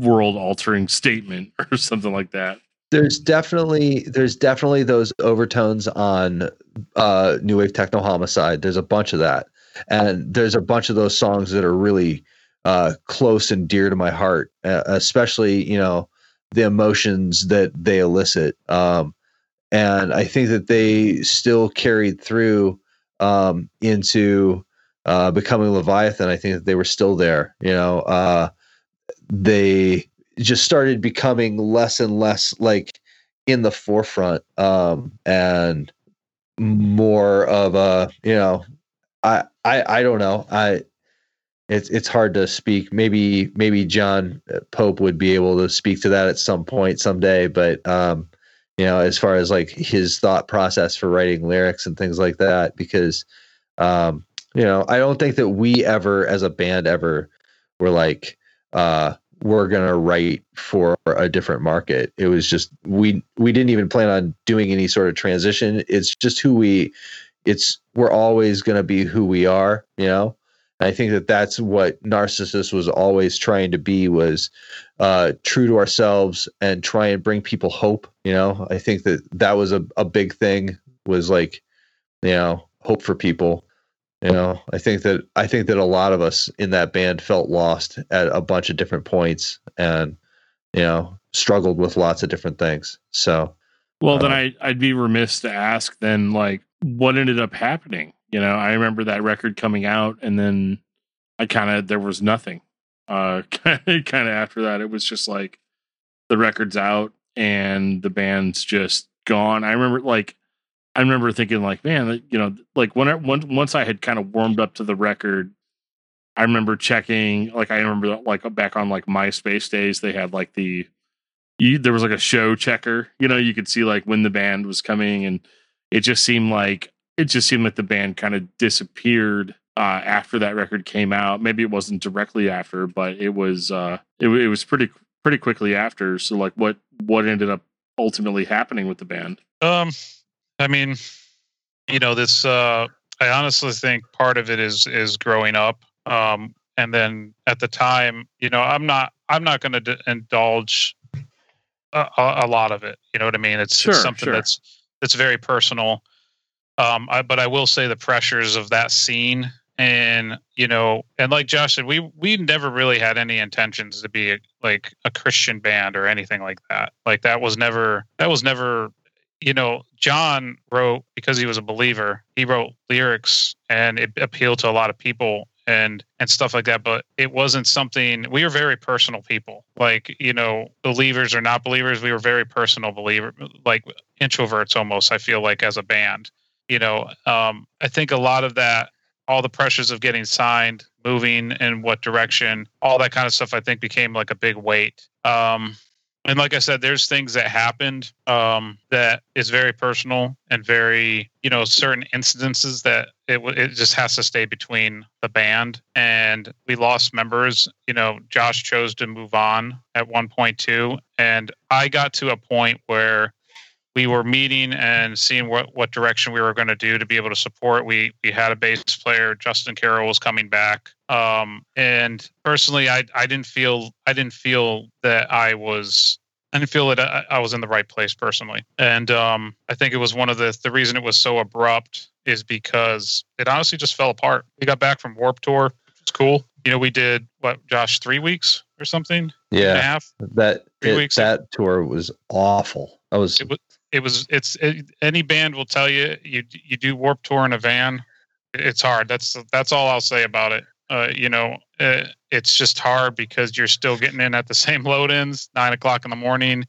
world altering statement or something like that. there's definitely there's definitely those overtones on uh new wave techno homicide. There's a bunch of that. And there's a bunch of those songs that are really uh close and dear to my heart especially you know the emotions that they elicit. Um and i think that they still carried through um into uh becoming leviathan. I think that they were still there you know uh they just started becoming less and less like in the forefront um, and more of a you know I, I i don't know. I it's it's hard to speak. Maybe maybe john pope would be able to speak to that at some point someday but um you know as far as like his thought process for writing lyrics and things like that because um you know i don't think that we ever as a band ever were like uh we're to write for a different market. It was just we we didn't even plan on doing any sort of transition. It's just who we it's we're always to be who we are, you know. And I think that that's what Narcissus was always trying to be was uh, true to ourselves and try and bring people hope. You know, I think that that was a, a big thing was like, you know, hope for people you know, I think that I think that a lot of us in that band felt lost at a bunch of different points, and you know, struggled with lots of different things. So, well, uh, then I I'd be remiss to ask then like what ended up happening. You know, I remember that record coming out, and then I kind of there was nothing. Uh, kind of after that, it was just like the record's out and the band's just gone. I remember like I remember thinking like, man, you know, like when I, once I had kind of warmed up to the record, I remember checking, like I remember like back on like MySpace days, they had like the, you, there was like a show checker, you know, you could see like when the band was coming, and it just seemed like it just seemed like the band kind of disappeared uh, after that record came out. Maybe it wasn't directly after, but it was uh, it, it was pretty pretty quickly after. So like, what what ended up ultimately happening with the band? Um, I mean, you know, this. Uh, I honestly think part of it is is growing up, um, and then at the time, you know, I'm not I'm not going to d- indulge a, a, lot of it. You know what I mean? It's, sure, it's something sure. that's that's very personal. Um, I, but I will say the pressures of that scene, and you know, and like Josh said, we we never really had any intentions to be a, like a Christian band or anything like that. Like that was never that was never you know, John wrote because he was a believer. He wrote lyrics and it appealed to a lot of people and and stuff like that but it wasn't something we were very personal people like you know believers or not believers we were very personal believer like introverts almost i feel like as a band you know um i think a lot of that all the pressures of getting signed moving in what direction all that kind of stuff i think became like a big weight um and like I said, there's things that happened um, that is very personal and very, you know, certain incidences that it it just has to stay between the band. And we lost members. You know, Josh chose to move on at one point too, and I got to a point where we were meeting and seeing what, what direction we were going to do to be able to support. We we had a bass player, Justin Carroll was coming back. Um, and personally, I I didn't feel I didn't feel that I was I didn't feel that I, I was in the right place personally. And um, I think it was one of the the reason it was so abrupt is because it honestly just fell apart. We got back from Warp Tour, which was cool. You know, we did what, Josh, three weeks or something? Yeah, half. That three it, weeks. That tour was awful. I was. It was. It was. It's it, any band will tell you you you do Warp Tour in a van. It's hard. That's that's all I'll say about it uh, you know, uh, it's just hard because you're still getting in at the same load ins, nine o'clock in the morning.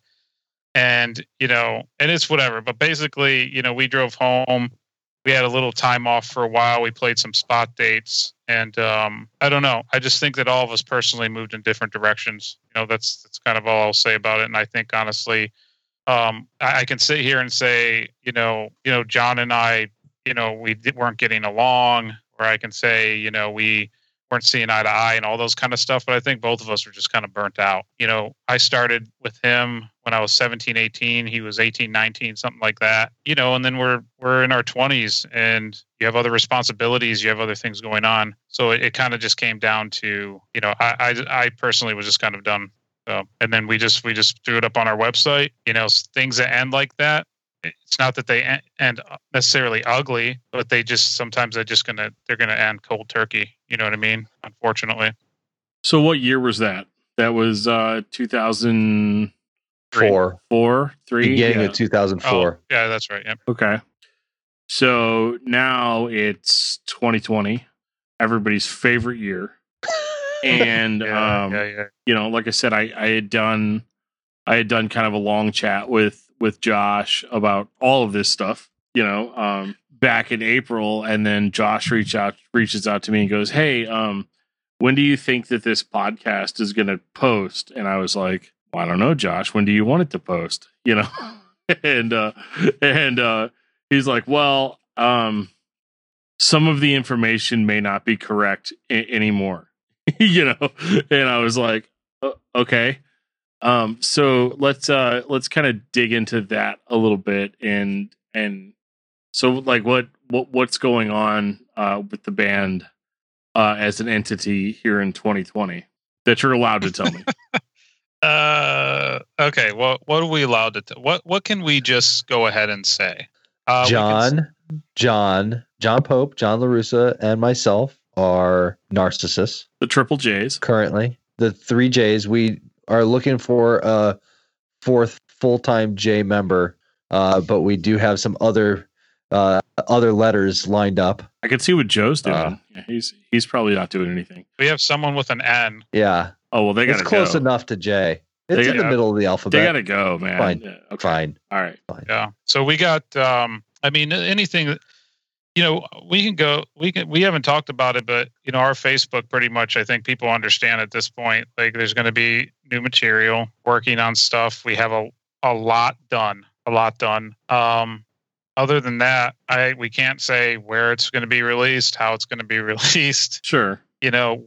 And, you know, and it's whatever. But basically, you know, we drove home. We had a little time off for a while. We played some spot dates. And um, I don't know. I just think that all of us personally moved in different directions. You know, that's that's kind of all I'll say about it. And I think honestly, um, I, I can sit here and say, you know, you know, John and I, you know, we weren't getting along. Or I can say, you know, we weren't seeing eye to eye and all those kind of stuff. But I think both of us were just kind of burnt out. You know, I started with him when I was 17, 18. He was 18, 19, something like that. You know, and then we're we're in our 20s and you have other responsibilities, you have other things going on. So it, it kind of just came down to, you know, I, I I personally was just kind of done. So, and then we just we just threw it up on our website. You know, things that end like that it's not that they end necessarily ugly, but they just sometimes they're just gonna they're gonna end cold turkey. You know what I mean? Unfortunately. So what year was that? That was uh 2004. Four, beginning yeah. of 2004. Oh, yeah, that's right. Yep. Okay. So now it's 2020, everybody's favorite year. And Yeah, um, yeah, yeah. you know, like I said, I, I had done, I had done kind of a long chat with with Josh about all of this stuff, you know, um, back in April, and then Josh reach out reaches out to me and goes, "Hey, um, when do you think that this podcast is going to post?" And I was like, well, "I don't know, Josh. When do you want it to post?" You know, and uh, and uh, he's like, "Well, um, some of the information may not be correct anymore." you know, and I was like, "Okay." Um, so let's uh let's kind of dig into that a little bit and and so like what what what's going on uh with the band uh as an entity here in 2020 that you're allowed to tell me. Uh, okay. Well, what are we allowed to? T- what What can we just go ahead and say? Uh, we can s- John, John, John Pope, John LaRusso, and myself are narcissus the Triple J's. currently. The three J's. We are looking for a fourth full time J member, uh, but we do have some other uh, other letters lined up. I can see what Joe's doing. Uh, yeah, he's he's probably not doing anything. we have someone with an N. Yeah, Oh well, they it's gotta close go. enough to J. They It's in the gotta- middle of the alphabet. They gotta go, man. Fine. Yeah, okay. Fine. All right. Yeah. So we got. Um, I mean, anything. You know, we can go. We can. We haven't talked about it, but you know, our Facebook pretty much. I think people understand at this point. Like, there's going to be new material. Working on stuff. We have a a lot done. A lot done. Um, other than that, I we can't say where it's going to be released, how it's going to be released. Sure. you know,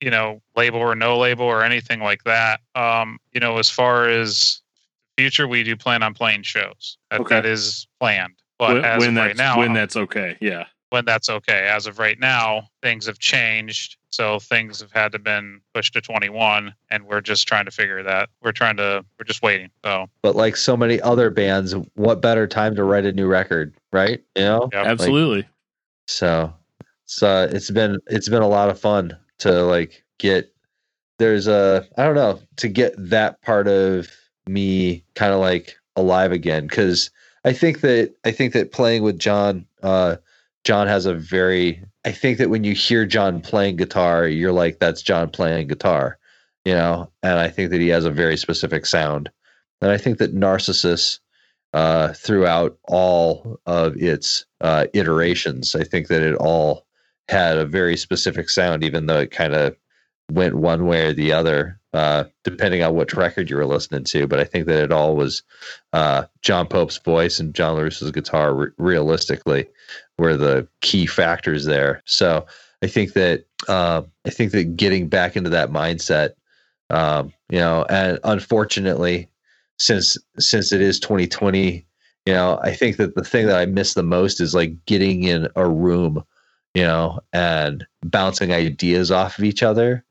you know, label or no label or anything like that. Um, you know, as far as future, we do plan on playing shows. That, Okay. that is planned. But when as when of that's right now, when that's okay. Yeah. when that's okay. As of right now, things have changed. So things have had to been pushed to 21, and we're just trying to figure that. We're trying to. We're just waiting. So But like so many other bands, what better time to write a new record, right? You know? Yep. Absolutely. So it's uh it's been it's been a lot of fun to like get there's a I don't know to get that part of me kind of like alive again because I think that I think that playing with John uh John has a very I think that when you hear John playing guitar you're like that's John playing guitar you know and I think that he has a very specific sound and I think that Narcissus uh, throughout all of its uh, iterations. I think that it all had a very specific sound, even though it kind of went one way or the other, uh, depending on which record you were listening to. But I think that it all was uh, John Pope's voice and John LaRusso's guitar, re- realistically, were the key factors there. So I think that uh, I think that getting back into that mindset, um, you know, and unfortunately, since since it is 2020 you know i think that the thing that i miss the most is like getting in a room you know and bouncing ideas off of each other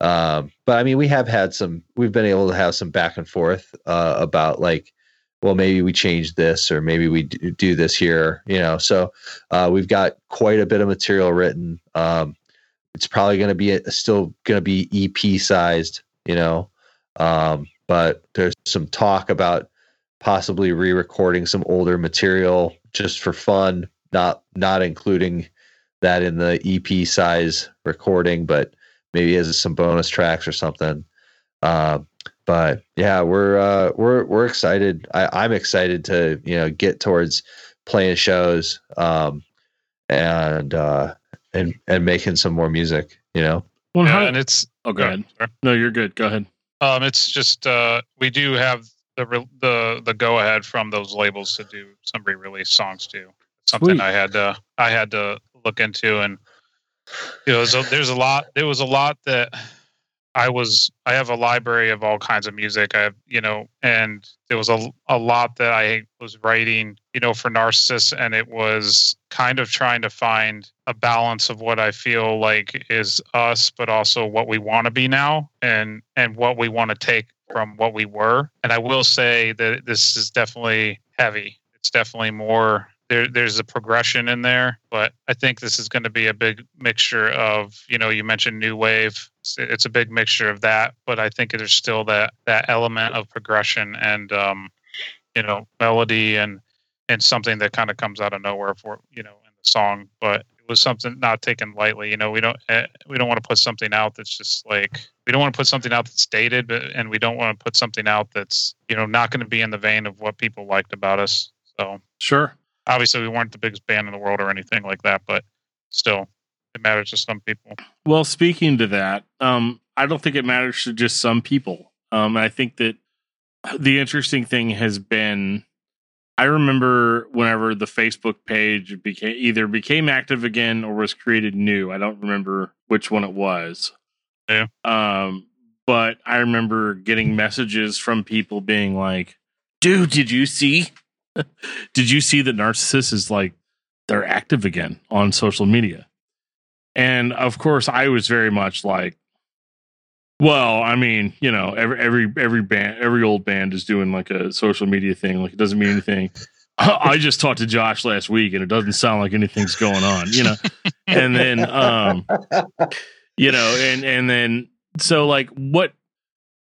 um but i mean we have had some we've been able to have some back and forth uh about like well maybe we change this or maybe we do this here you know? So uh we've got quite a bit of material written. Um it's probably going to be a, still going to be ep sized you know? Um but there's some talk about possibly re-recording some older material just for fun not not including that in the ep size recording but maybe as some bonus tracks or something uh, but yeah we're uh, we're we're excited I, i'm excited to you know get towards playing shows um, and uh, and and making some more music you know Well, yeah, and it's oh, go yeah, ahead. sorry. No, you're good. Go ahead. Um, it's just uh, we do have the re- the the go ahead from those labels to do some re-release songs too. Something Sweet. I had to I had to look into, and you know, so there's a lot. There was a lot that I was. I have a library of all kinds of music. I have you know, and there was a a lot that I was writing, you know, for Narcissus, and it was kind of trying to find a balance of what I feel like is us, but also what we want to be now, and and what we want to take from what we were. And I will say that this is definitely heavy. It's definitely more. There, there's a progression in there, but I think this is going to be a big mixture of, you know, you mentioned new wave. It's, a big mixture of that, but I think there's still that that element of progression and, um, you know, melody and and something that kind of comes out of nowhere for you know in the song, but it was something not taken lightly. You know, we don't uh, we don't want to put something out that's just like we don't want to put something out that's dated, but and we don't want to put something out that's you know not going to be in the vein of what people liked about us. So Sure. Obviously we weren't the biggest band in the world or anything like that, but still it matters to some people. Well, speaking to that, um, I don't think it matters to just some people. Um, I think that the interesting thing has been, I remember whenever the Facebook page became either became active again or was created new. I don't remember which one it was. Yeah. Um, but I remember getting messages from people being like, "Dude, did you see? did you see that Narcissus is like they're active again on social media?" And of course, I was very much like, well, I mean, you know, every every every band, every old band is doing like a social media thing. Like it doesn't mean anything. I just talked to Josh last week, and it doesn't sound like anything's going on, you know. And then, um, you know, and and then, so like, what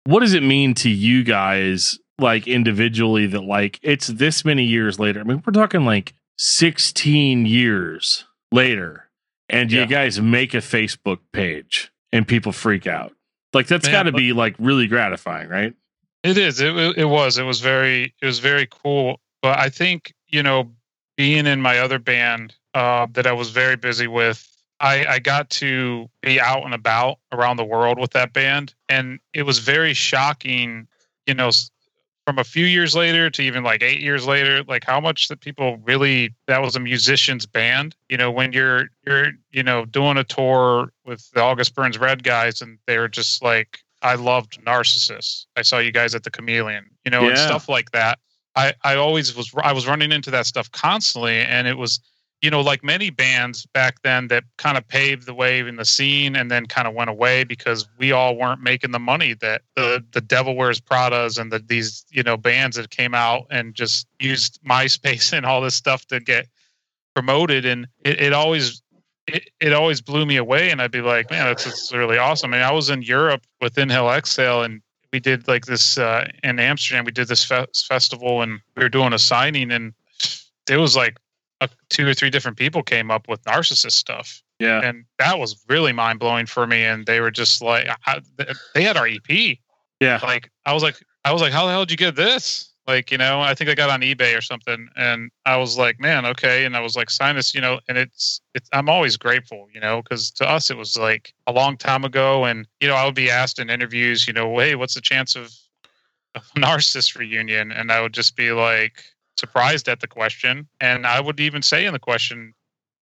what does it mean to you guys, like individually, that like it's this many years later? I mean, we're talking like sixteen years later and Yeah. you guys make a Facebook page and people freak out. Like that's got to be like really gratifying, right? It is. It, it was. It was very. It was very cool. But I think you know, being in my other band uh, that I was very busy with, I I got to be out and about around the world with that band, and it was very shocking. You know, from a few years later to even like eight years later, like how much that people really that was a musician's band. You know, when you're you're you know doing a tour with the August Burns Red guys, and they're just like I loved Narcissus. I saw you guys at the Chameleon, you know, and stuff like that. I, I always was I was running into that stuff constantly, and it was, you know, like many bands back then that kind of paved the way in the scene, and then kind of went away because we all weren't making the money that the the Devil Wears Pradas and the these you know bands that came out and just used MySpace and all this stuff to get promoted, and it, it always it, it always blew me away. And i'd be like man that's, that's really awesome. I mean, i was in europe with inhale exhale and we did like this uh, in amsterdam we did this fe- festival and we were doing a signing and it was like a, two or three different people came up with narcissus stuff. Yeah. and that was really mind-blowing for me and they were just like I, they had our ep Yeah. like i was like i was like how the hell did you get this? Like you know i think i got on ebay or something and i was like man okay. And i was like sign this you know and it's it's i'm always grateful you know because to us it was like a long time ago and you know i would be asked in interviews you know hey what's the chance of a narcissus reunion? And i would just be like surprised at the question. And i would even say in the question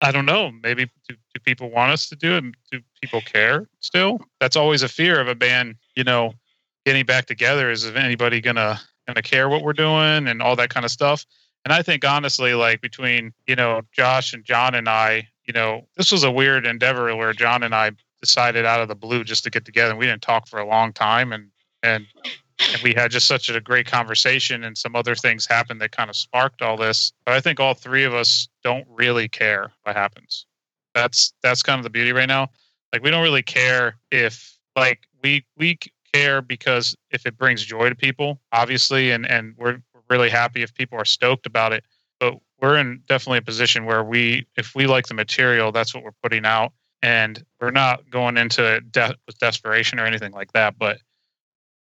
i don't know maybe do, do people want us to do it? Do people care still? That's always a fear of a band you know getting back together. Is if anybody gonna gonna care what we're doing and all that kind of stuff? And i think honestly like between you know josh and john and i you know this was a weird endeavor where john and i decided out of the blue just to get together. We didn't talk for a long time and and and we had just such a great conversation and some other things happened that kind of sparked all this. But i think all three of us don't really care what happens. That's that's kind of the beauty right now. Like we don't really care if like we we care because if it brings joy to people obviously and and we're we're really happy if people are stoked about it. But we're in definitely a position where we if we like the material that's what we're putting out. And we're not going into it with desperation or anything like that but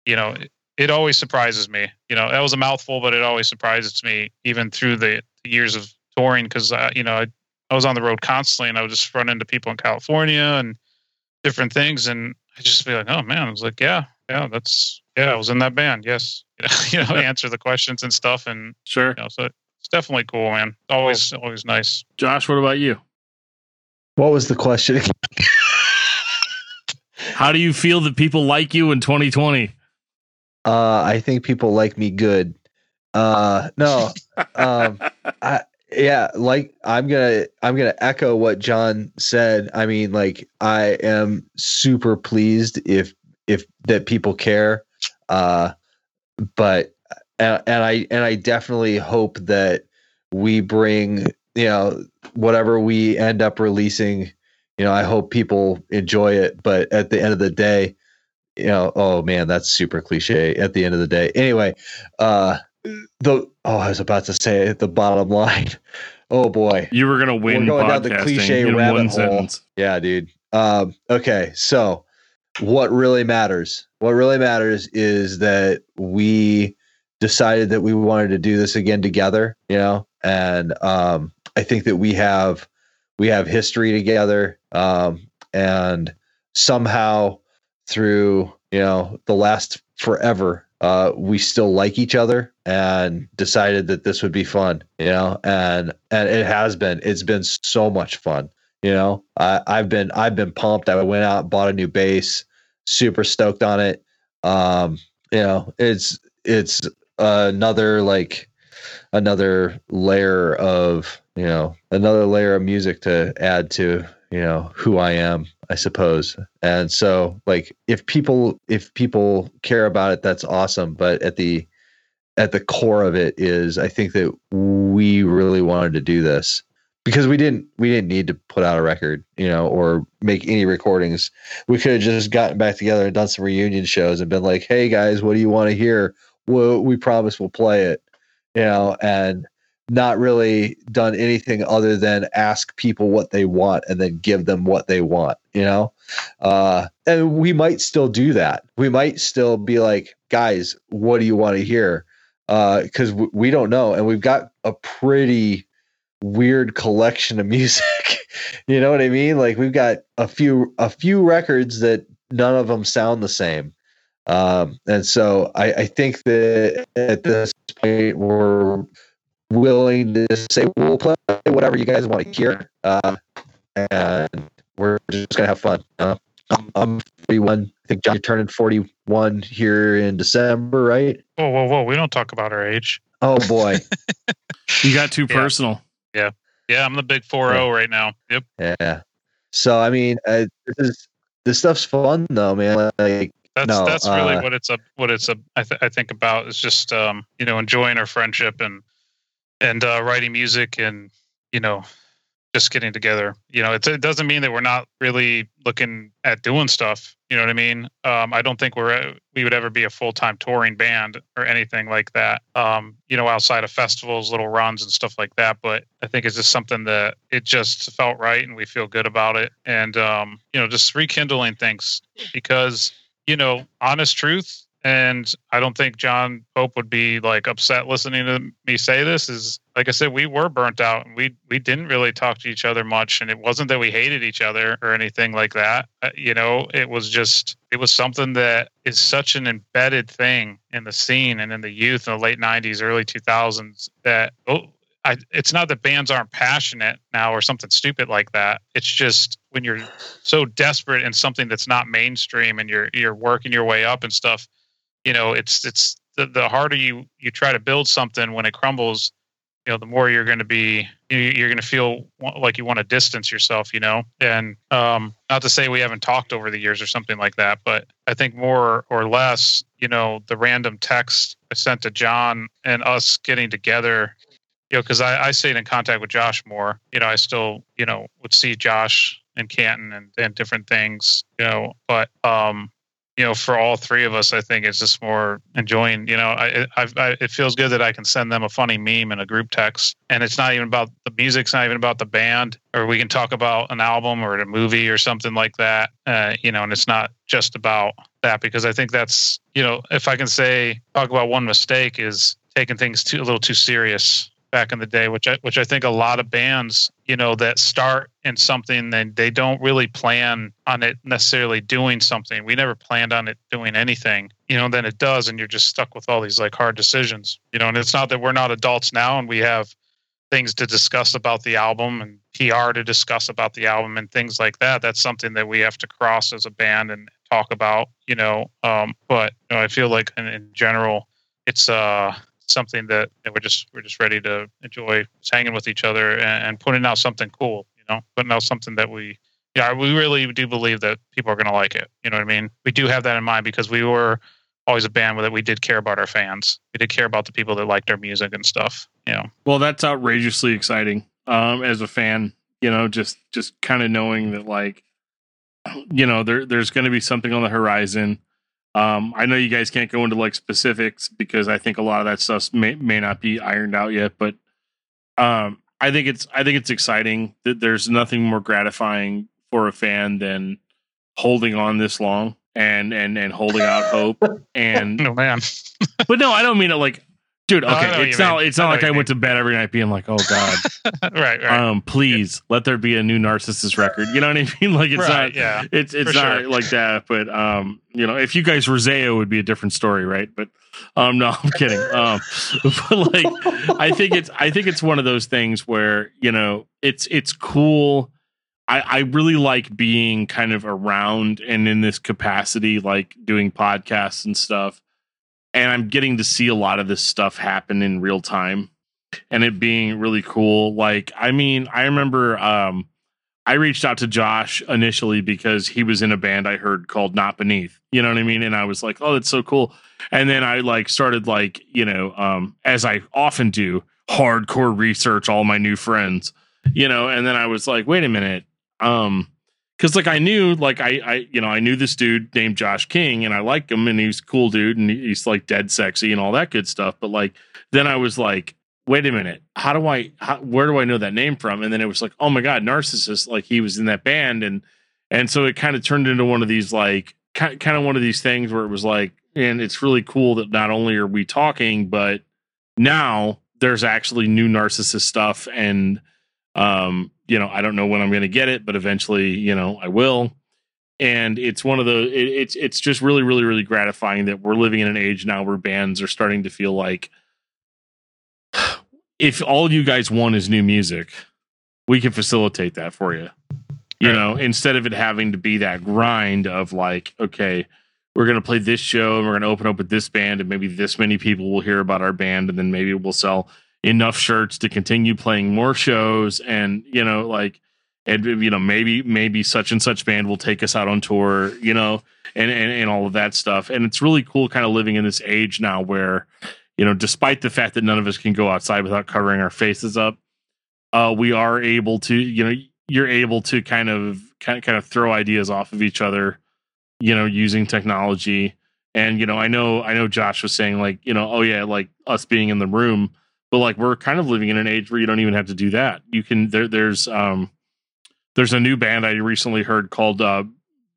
you know it, it always surprises me you know that was a mouthful but it always surprises me even through the, the years of touring because uh, you know I, I was on the road constantly and i would just run into people in california and different things and i just be like oh man i was like yeah yeah that's yeah i was in that band yes you know, you know answer the questions and stuff and Sure. you know so it's definitely cool man always always nice Josh, what about you? What was the question? How do you feel that people like you in 2020? Uh, I think people like me good. Uh, no, um, yeah, like I'm gonna I'm gonna echo what John said. I mean, like I am super pleased if if that people care. Uh, but and, and I and I definitely hope that we bring you know whatever we end up releasing. You know, I hope people enjoy it. But at the end of the day, you know, oh man, that's super cliche. At the end of the day, anyway, uh, the oh, I was about to say the bottom line. Oh boy. You were gonna win We're going down the cliche in rabbit one hole. sentence. Yeah, dude. Um, okay, so what really matters? What really matters is that we decided that we wanted to do this again together, you know, and um, I think that we have we have history together, um, and somehow through you know the last forever, uh, we still like each other and decided that this would be fun, you know, and and it has been. It's been so much fun. You know, I, I've been I've been pumped. I went out, bought a new bass, super stoked on it. Um, you know, it's it's another like another layer of you know another layer of music to add to you know who I am, I suppose. And so like if people if people care about it, that's awesome. But at the at the core of it is I think that we really wanted to do this because we didn't we didn't need to put out a record, you know, or make any recordings. We could have just gotten back together and done some reunion shows and been like, "Hey guys, what do you want to hear? Well, we promise we'll play it." You know, and not really done anything other than ask people what they want and then give them what they want, you know? Uh, and we might still do that. We might still be like, guys, what do you want to hear? Uh, Because w- we don't know. And we've got a pretty weird collection of music. you know what I mean? Like we've got a few a few records that none of them sound the same. Um, and so I, I think that at this point we're willing to say we'll play whatever you guys want to hear, uh, and we're just gonna have fun. Uh, I'm, I'm 41. I think John, you're turning 41 here in December, right? Whoa, whoa, whoa! We don't talk about our age. Oh boy, You got too Yeah. personal. Yeah, yeah. I'm the big four zero right now. Yep. yeah. So I mean, uh, this is this stuff's fun though, man. Like, That's No, that's really uh, what it's a what it's a I, th- I think about is just um you know enjoying our friendship and and uh, writing music and you know just getting together. You know, it's, it doesn't mean that we're not really looking at doing stuff. You know what I mean? Um, I don't think we're uh, we would ever be a full time touring band or anything like that. Um, you know, outside of festivals, little runs and stuff like that. But I think it's just something that it just felt right and we feel good about it. And um, you know, just rekindling things because you know, honest truth. And I don't think John Pope would be like upset listening to me say this. Is like I said, we were burnt out and we we didn't really talk to each other much. And it wasn't that we hated each other or anything like that. Uh, you know, it was just it was something that is such an embedded thing in the scene and in the youth in the late '90s, early 2000s that oh, I, it's not that bands aren't passionate now or something stupid like that. It's just when you're so desperate in something that's not mainstream and you're you're working your way up and stuff. You know, it's it's the, the harder you you try to build something when it crumbles. You know, the more you're going to be you- you're going to feel like you want to distance yourself. You know, and um, not to say we haven't talked over the years or something like that, but I think more or less, you know, the random text I sent to John and us getting together you know, because I, I stayed in contact with Josh more. You know, I still, you know, would see Josh in Canton and, and different things, you know, but, um, you know, for all three of us, I think it's just more enjoying, you know, I, I, I, it feels good that I can send them a funny meme in a group text and it's not even about the music. It's not even about the band or we can talk about an album or a movie or something like that. Uh, you know, and it's not just about that because I think that's, you know, if I can say, talk about one mistake is taking things too, a little too serious back in the day, which I which I think a lot of bands, you know, that start in something and they don't really plan on it necessarily doing something. We never planned on it doing anything, you know, then it does, and you're just stuck with all these like hard decisions. You know, and it's not that we're not adults now and we have things to discuss about the album and PR to discuss about the album and things like that. That's something that we have to cross as a band and talk about, you know. Um, but you know, I feel like in, in general, it's uh something that, that we're just we're just ready to enjoy hanging with each other and, and putting out something cool you know putting out something that we yeah we really do believe that people are going to like it you know what i mean we do have that in mind because we were always a band that we did care about our fans we did care about the people that liked our music and stuff you know Well, that's outrageously exciting. Um, as a fan, you know, just just kind of knowing that like, you know, there there's going to be something on the horizon. Um, I know you guys can't go into like specifics because I think a lot of that stuff may may not be ironed out yet, but um, I think it's I think it's exciting that there's nothing more gratifying for a fan than holding on this long and and and holding out hope and No man. but no, I don't mean it like dude, know okay, it's not mean. it's not like I you went to bed every night being like, "Oh god, right, right. um please let there be a new Narcissus record." You know what I mean? Like it's right, not yeah. it's it's For not sure. like that, but um, you know, if you guys were Zao, would be a different story, right? But um, no, I'm kidding. Um, but like, I think it's I think it's one of those things where you know it's it's cool. I I really like being kind of around and in this capacity, like doing podcasts and stuff, and I'm getting to see a lot of this stuff happen in real time, and it being really cool. Like, I mean, I remember um. I reached out to Josh initially because he was in a band I heard called Not Beneath. You know what I mean? And I was like, "Oh, that's so cool." And then I like started like, you know, um as I often do, hardcore research all my new friends. You know, and then I was like, "Wait a minute." Um cuz like I knew like I I you know, I knew this dude named Josh King and I like him and he's a cool dude and he's like dead sexy and all that good stuff, but like then I was like wait a minute. How do i how, where do i know that name from? And then it was like oh my god Narcissus like he was in that band and and so it kind of turned into one of these like kind of one of these things where it was like and it's really cool that not only are we talking but now there's actually new Narcissus stuff and um you know i don't know when i'm going to get it but eventually you know i will and it's one of the it, it's it's just really really really gratifying that we're living in an age now where bands are starting to feel like if all you guys want is new music, we can facilitate that for you. You Right. know, instead of it having to be that grind of like, okay, we're going to play this show and we're going to open up with this band and maybe this many people will hear about our band and then maybe we'll sell enough shirts to continue playing more shows and you know like and you know maybe maybe such and such band will take us out on tour you know and and, and all of that stuff. And it's really cool kind of living in this age now where you know despite the fact that none of us can go outside without covering our faces up uh we are able to you know you're able to kind of kind of, kind of throw ideas off of each other you know using technology. And you know i know i know josh was saying like you know oh yeah like us being in the room but like we're kind of living in an age where you don't even have to do that. You can there there's um there's a new band i recently heard called uh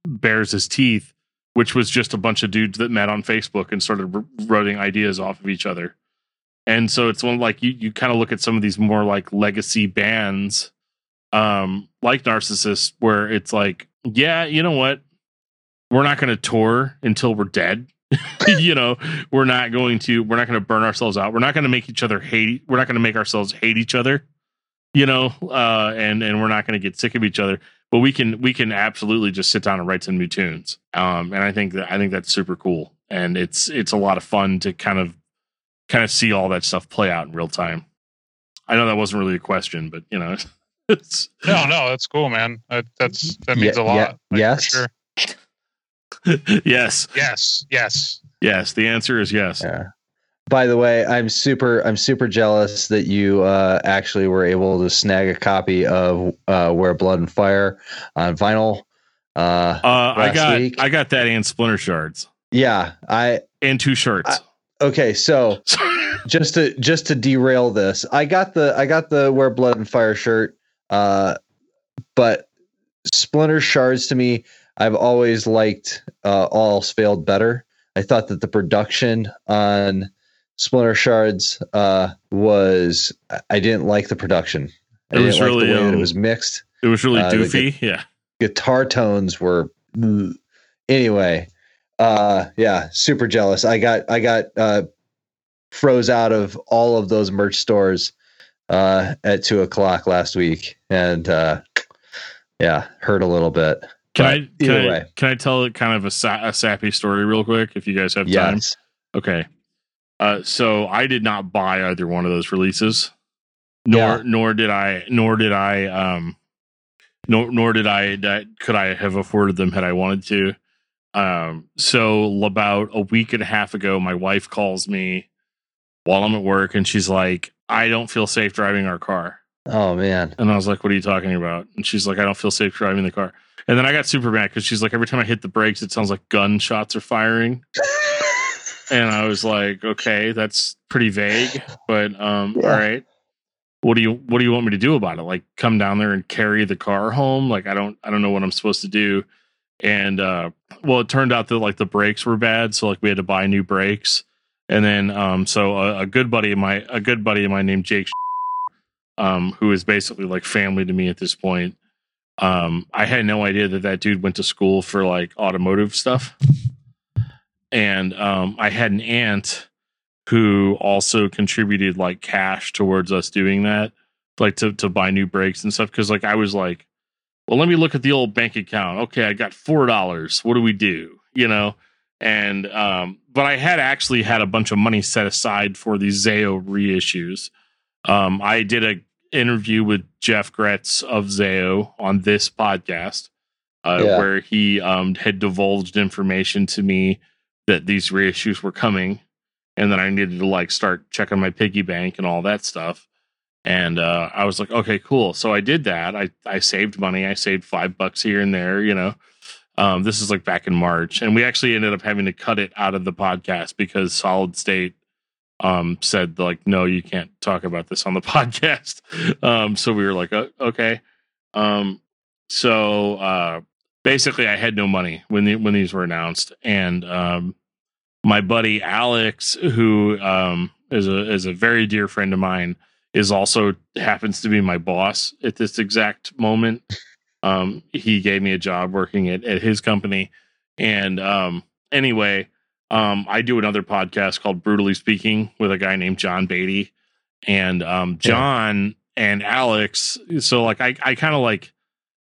bears his teeth which was just a bunch of dudes that met on facebook and started running ideas off of each other. And so it's one like you you kind of look at some of these more like legacy bands um like Narcissus where it's like yeah you know what? We're not going to tour until we're dead you know we're not going to we're not going to burn ourselves out we're not going to make each other hate we're not going to make ourselves hate each other you know uh and and we're not going to get sick of each other but we can we can absolutely just sit down and write some new tunes um and i think that i think that's super cool and it's it's a lot of fun to kind of kind of see all that stuff play out in real time i know that wasn't really a question but you know it's No, no, that's cool, man. That, that's that Ye- means a lot. ye- like, for yes. sure. yes Yes, yes. yes the answer is yes Yeah. By the way, I'm super I'm super jealous that you uh, actually were able to snag a copy of uh, Where Blood and Fire on vinyl. Uh, uh i got week. i got that and splinter shards yeah, I and two shirts okay. So just to just to derail this, I got the I got the Where Blood and Fire shirt, uh, but Splinter Shards to me, I've always liked uh, All Else Failed better. I thought that the production on Splinter Shards uh, was I- didn't like the production. I It was like really, the way that it um, was mixed. it was really uh, doofy yeah Guitar tones were anyway. Uh, yeah, super jealous. I got I got uh, froze out of all of those merch stores uh, at two o'clock last week, and uh, yeah, hurt a little bit. Can But I can I, way. can I tell it kind of a, sa- a sappy story real quick if you guys have time? Yes. Okay. Uh, so I did not buy either one of those releases, nor Yeah. nor did I nor did I um nor nor did I that could I have afforded them had I wanted to. Um, so about a week and a half ago, my wife calls me while I'm at work, and she's like, "I don't feel safe driving our car." Oh man. And I was like, "What are you talking about?" And she's like, "I don't feel safe driving the car." And then I got super mad because she's like, every time I hit the brakes, it sounds like gunshots are firing. and I was like, okay, that's pretty vague, but um, Yeah. all right. What do you what do you want me to do about it? Like come down there and carry the car home? Like I don't I don't know what I'm supposed to do. And uh well it turned out that like the brakes were bad, so like we had to buy new brakes. And then um so a, a good buddy of my a good buddy of mine named Jake um who is basically like family to me at this point. Um I had no idea that that dude went to school for like automotive stuff and um, I had an aunt who also contributed like cash towards us doing that, like to to buy new brakes and stuff. Because like I was like, well, let me look at the old bank account. Okay, I got four dollars. What do we do? You know. And um, but I had actually had a bunch of money set aside for these Zao reissues. Um, I did a interview with Jeff Gretz of Zao on this podcast, uh, Yeah. where he um, had divulged information to me that these reissues were coming and that I needed to like start checking my piggy bank and all that stuff. And uh, I was like, okay, cool. So I did that. I, I saved money. I saved five bucks here and there, you know. Um, this is like back in March. And we actually ended up having to cut it out of the podcast because Solid State um, said, like, no, you can't talk about this on the podcast. Um, so we were like, "Oh, okay. Um, so uh, basically, I had no money when the, when these were announced. And um, my buddy Alex, who um, is a is a very dear friend of mine, is also happens to be my boss at this exact moment. Um, he gave me a job working at, at his company, and um, anyway, um, I do another podcast called Brutally Speaking with a guy named John Beatty, and um, John and Alex. So like I I kind of like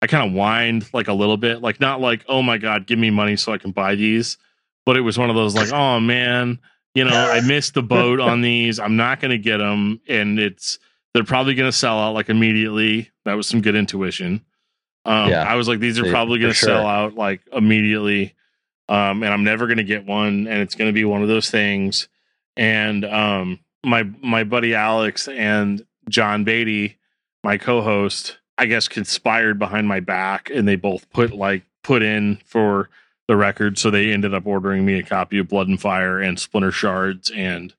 I kind of whined like a little bit, like not like oh my god, give me money so I can buy these but it was one of those like, oh man, you know, I missed the boat on these. I'm not going to get them, and it's they're probably going to sell out like immediately. That was some good intuition. Um, Yeah. I was like, these are probably going to sell out like immediately, um, and I'm never going to get one, and it's going to be one of those things. And um, my my buddy Alex and John Beatty, my co-host, I guess conspired behind my back, and they both put like put in for the record. So they ended up ordering me a copy of Blood and Fire and Splinter Shards and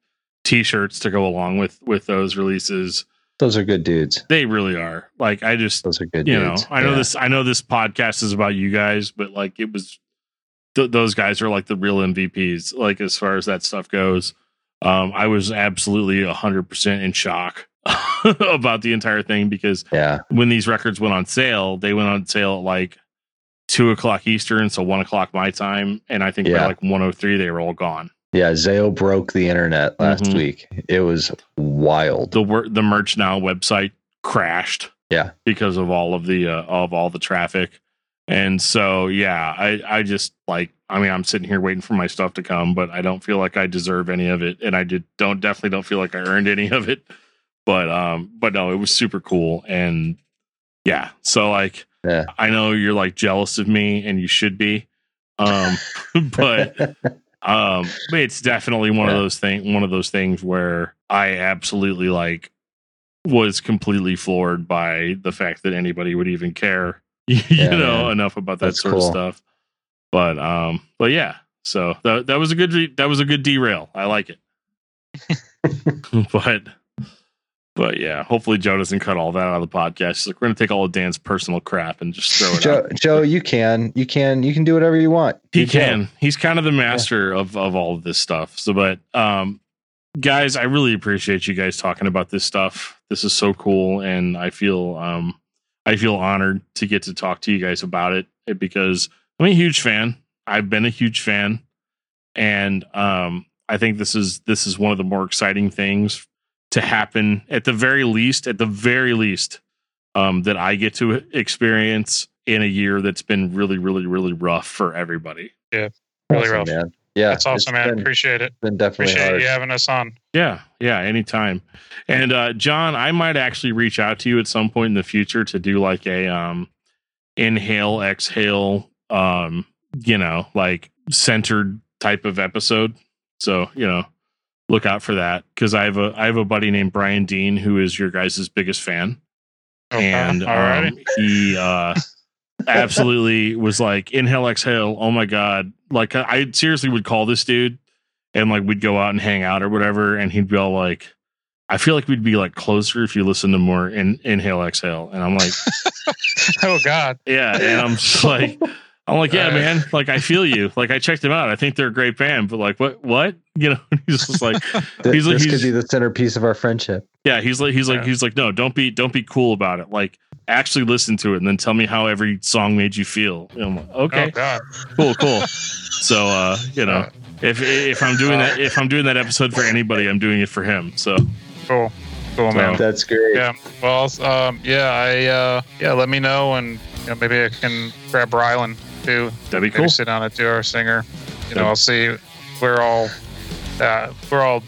T-shirts to go along with with those releases. Those are good dudes. They really are. Like I just Those are good you know. I know Yeah. this I know this podcast is about you guys, but like it was th- those guys are like the real MVPs. Like as far as that stuff goes, um, I was absolutely hundred percent in shock about the entire thing because Yeah. when these records went on sale, they went on sale at like two o'clock Eastern, so one o'clock my time, and I think by like one o three they were all gone. Yeah. Zao broke the internet last Mhm. week. It was wild. The wor- the Merch Now website crashed. Yeah. because of all of the uh, of all the traffic, and so yeah, I I just like I mean I'm sitting here waiting for my stuff to come, but I don't feel like I deserve any of it, and I did don't definitely don't feel like I earned any of it. But um, but no, it was super cool, and yeah, so like Yeah. I know you're like jealous of me, and you should be. Um, but um, but it's definitely one of those thing, one of those things where I absolutely like was completely floored by the fact that anybody would even care, you Yeah, know, man. enough about that That's sort of stuff. But um, but yeah, so that that was a good re- that was a good derail. I like it. but but yeah, hopefully Joe doesn't cut all that out of the podcast. He's like, we're gonna take all of Dan's personal crap and just throw it Joe, out. Joe, you can, you can, you can do whatever you want. He You're Joe. can. He's kind of the master of of all of this stuff. So, but um, guys, I really appreciate you guys talking about this stuff. This is so cool, and I feel um, I feel honored to get to talk to you guys about it eh, because I'm a huge fan. I've been a huge fan, and um, I think this is this is one of the more exciting things to happen at the very least. At the very least, um, that I get to experience in a year that's been really, really, really rough for everybody. Yeah, really Awesome, rough. man. Yeah, That's awesome, man. Been, Appreciate it. been definitely Appreciate hard. you having us on. Yeah, yeah, anytime. And uh John, I might actually reach out to you at some point in the future to do like a um inhale, exhale, um, you know, like centered type of episode. So, you know, look out for that. Cause I have a I have a buddy named Brian Dean who is your guys' biggest fan. Okay. And Alrighty. um, he uh absolutely was like inhale, exhale. Oh my god! Like I, I seriously would call this dude, and like we'd go out and hang out or whatever, and he'd be all like, "I feel like we'd be like closer if you listen to more in inhale, exhale." And I'm like, oh God. "Yeah," and I'm just like. I'm like, yeah, Right. man. Like, I feel you. Like, I checked them out. I think they're a great band, but like, what, what? You know, he's just like, Th- He's like- this he's- could be the centerpiece of our friendship. Yeah, he's like he's like Yeah. he's like no, don't be don't be cool about it. Like actually listen to it and then tell me how every song made you feel. And I'm like, Oh okay, God. cool, cool. So uh, you know, if if I'm doing that if I'm doing that episode for anybody, I'm doing it for him. So Cool. Cool, So- man. That's great. Yeah. Well, um, yeah, I, uh, yeah, let me know and you know, maybe I can grab Rylan too. that'd be Maybe cool. sit on it do our singer. You know, Yeah. I'll see. We're all, uh, we're all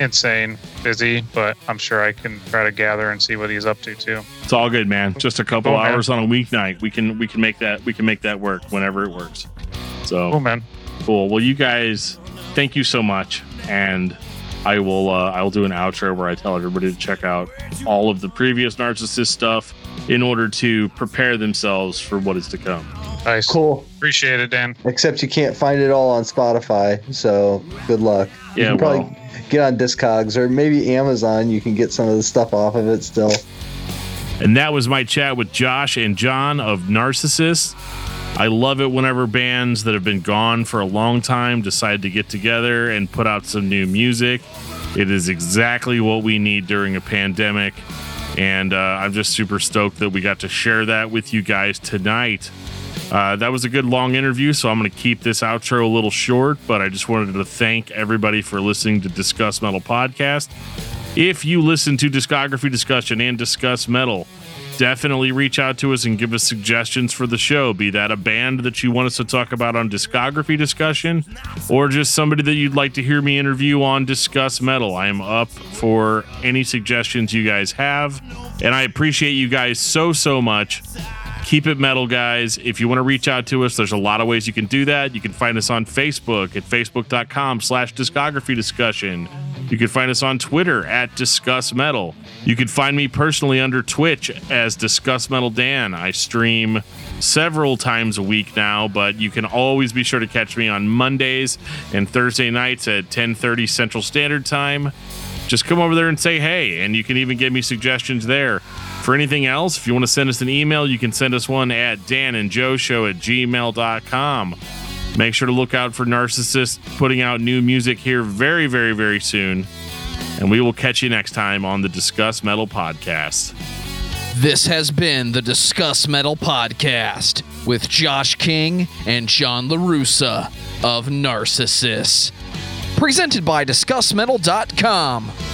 insane busy, but I'm sure I can try to gather and see what he's up to too. It's all good, man. Just a couple Cool, man. hours on a weeknight. We can we can make that we can make that work whenever it works. So Cool, man. Cool. Well, you guys, thank you so much, and I will uh, I will do an outro where I tell everybody to check out all of the previous Narcissus stuff in order to prepare themselves for what is to come. Nice. Cool. Appreciate it, Dan. Except you can't find it all on Spotify, so good luck. You Yeah, can probably well, get on Discogs or maybe Amazon. You can get some of the stuff off of it still. and that was my chat with Josh and John of Narcissus. I love it whenever bands that have been gone for a long time decide to get together and put out some new music. It is exactly what we need during a pandemic. And uh, I'm just super stoked that we got to share that with you guys tonight. Uh, that was a good long interview, so I'm going to keep this outro a little short, but I just wanted to thank everybody for listening to Discuss Metal Podcast. If you listen to Discography Discussion and Discuss Metal, definitely reach out to us and give us suggestions for the show. Be that a band that you want us to talk about on Discography Discussion, or just somebody that you'd like to hear me interview on Discuss Metal. I am up for any suggestions you guys have, and I appreciate you guys so, so much. Keep it metal, guys. If you want to reach out to us, there's a lot of ways you can do that. You can find us on Facebook at facebook.com slash discography discussion. You can find us on Twitter at Discuss Metal. You can find me personally under Twitch as Discuss Metal Dan. I stream several times a week now, but you can always be sure to catch me on Mondays and Thursday nights at 10:30 Central Standard Time just come over there and say hey and you can even give me suggestions there. For anything else if you want to send us an email you can send us one at dan and joe show at gmail.com make sure to look out for Narcissus putting out new music here very very very soon and we will catch you next time on the discuss metal podcast. This has been the Discuss Metal Podcast with Josh King and John LaRusso of Narcissus. Presented by DiscussMetal.com.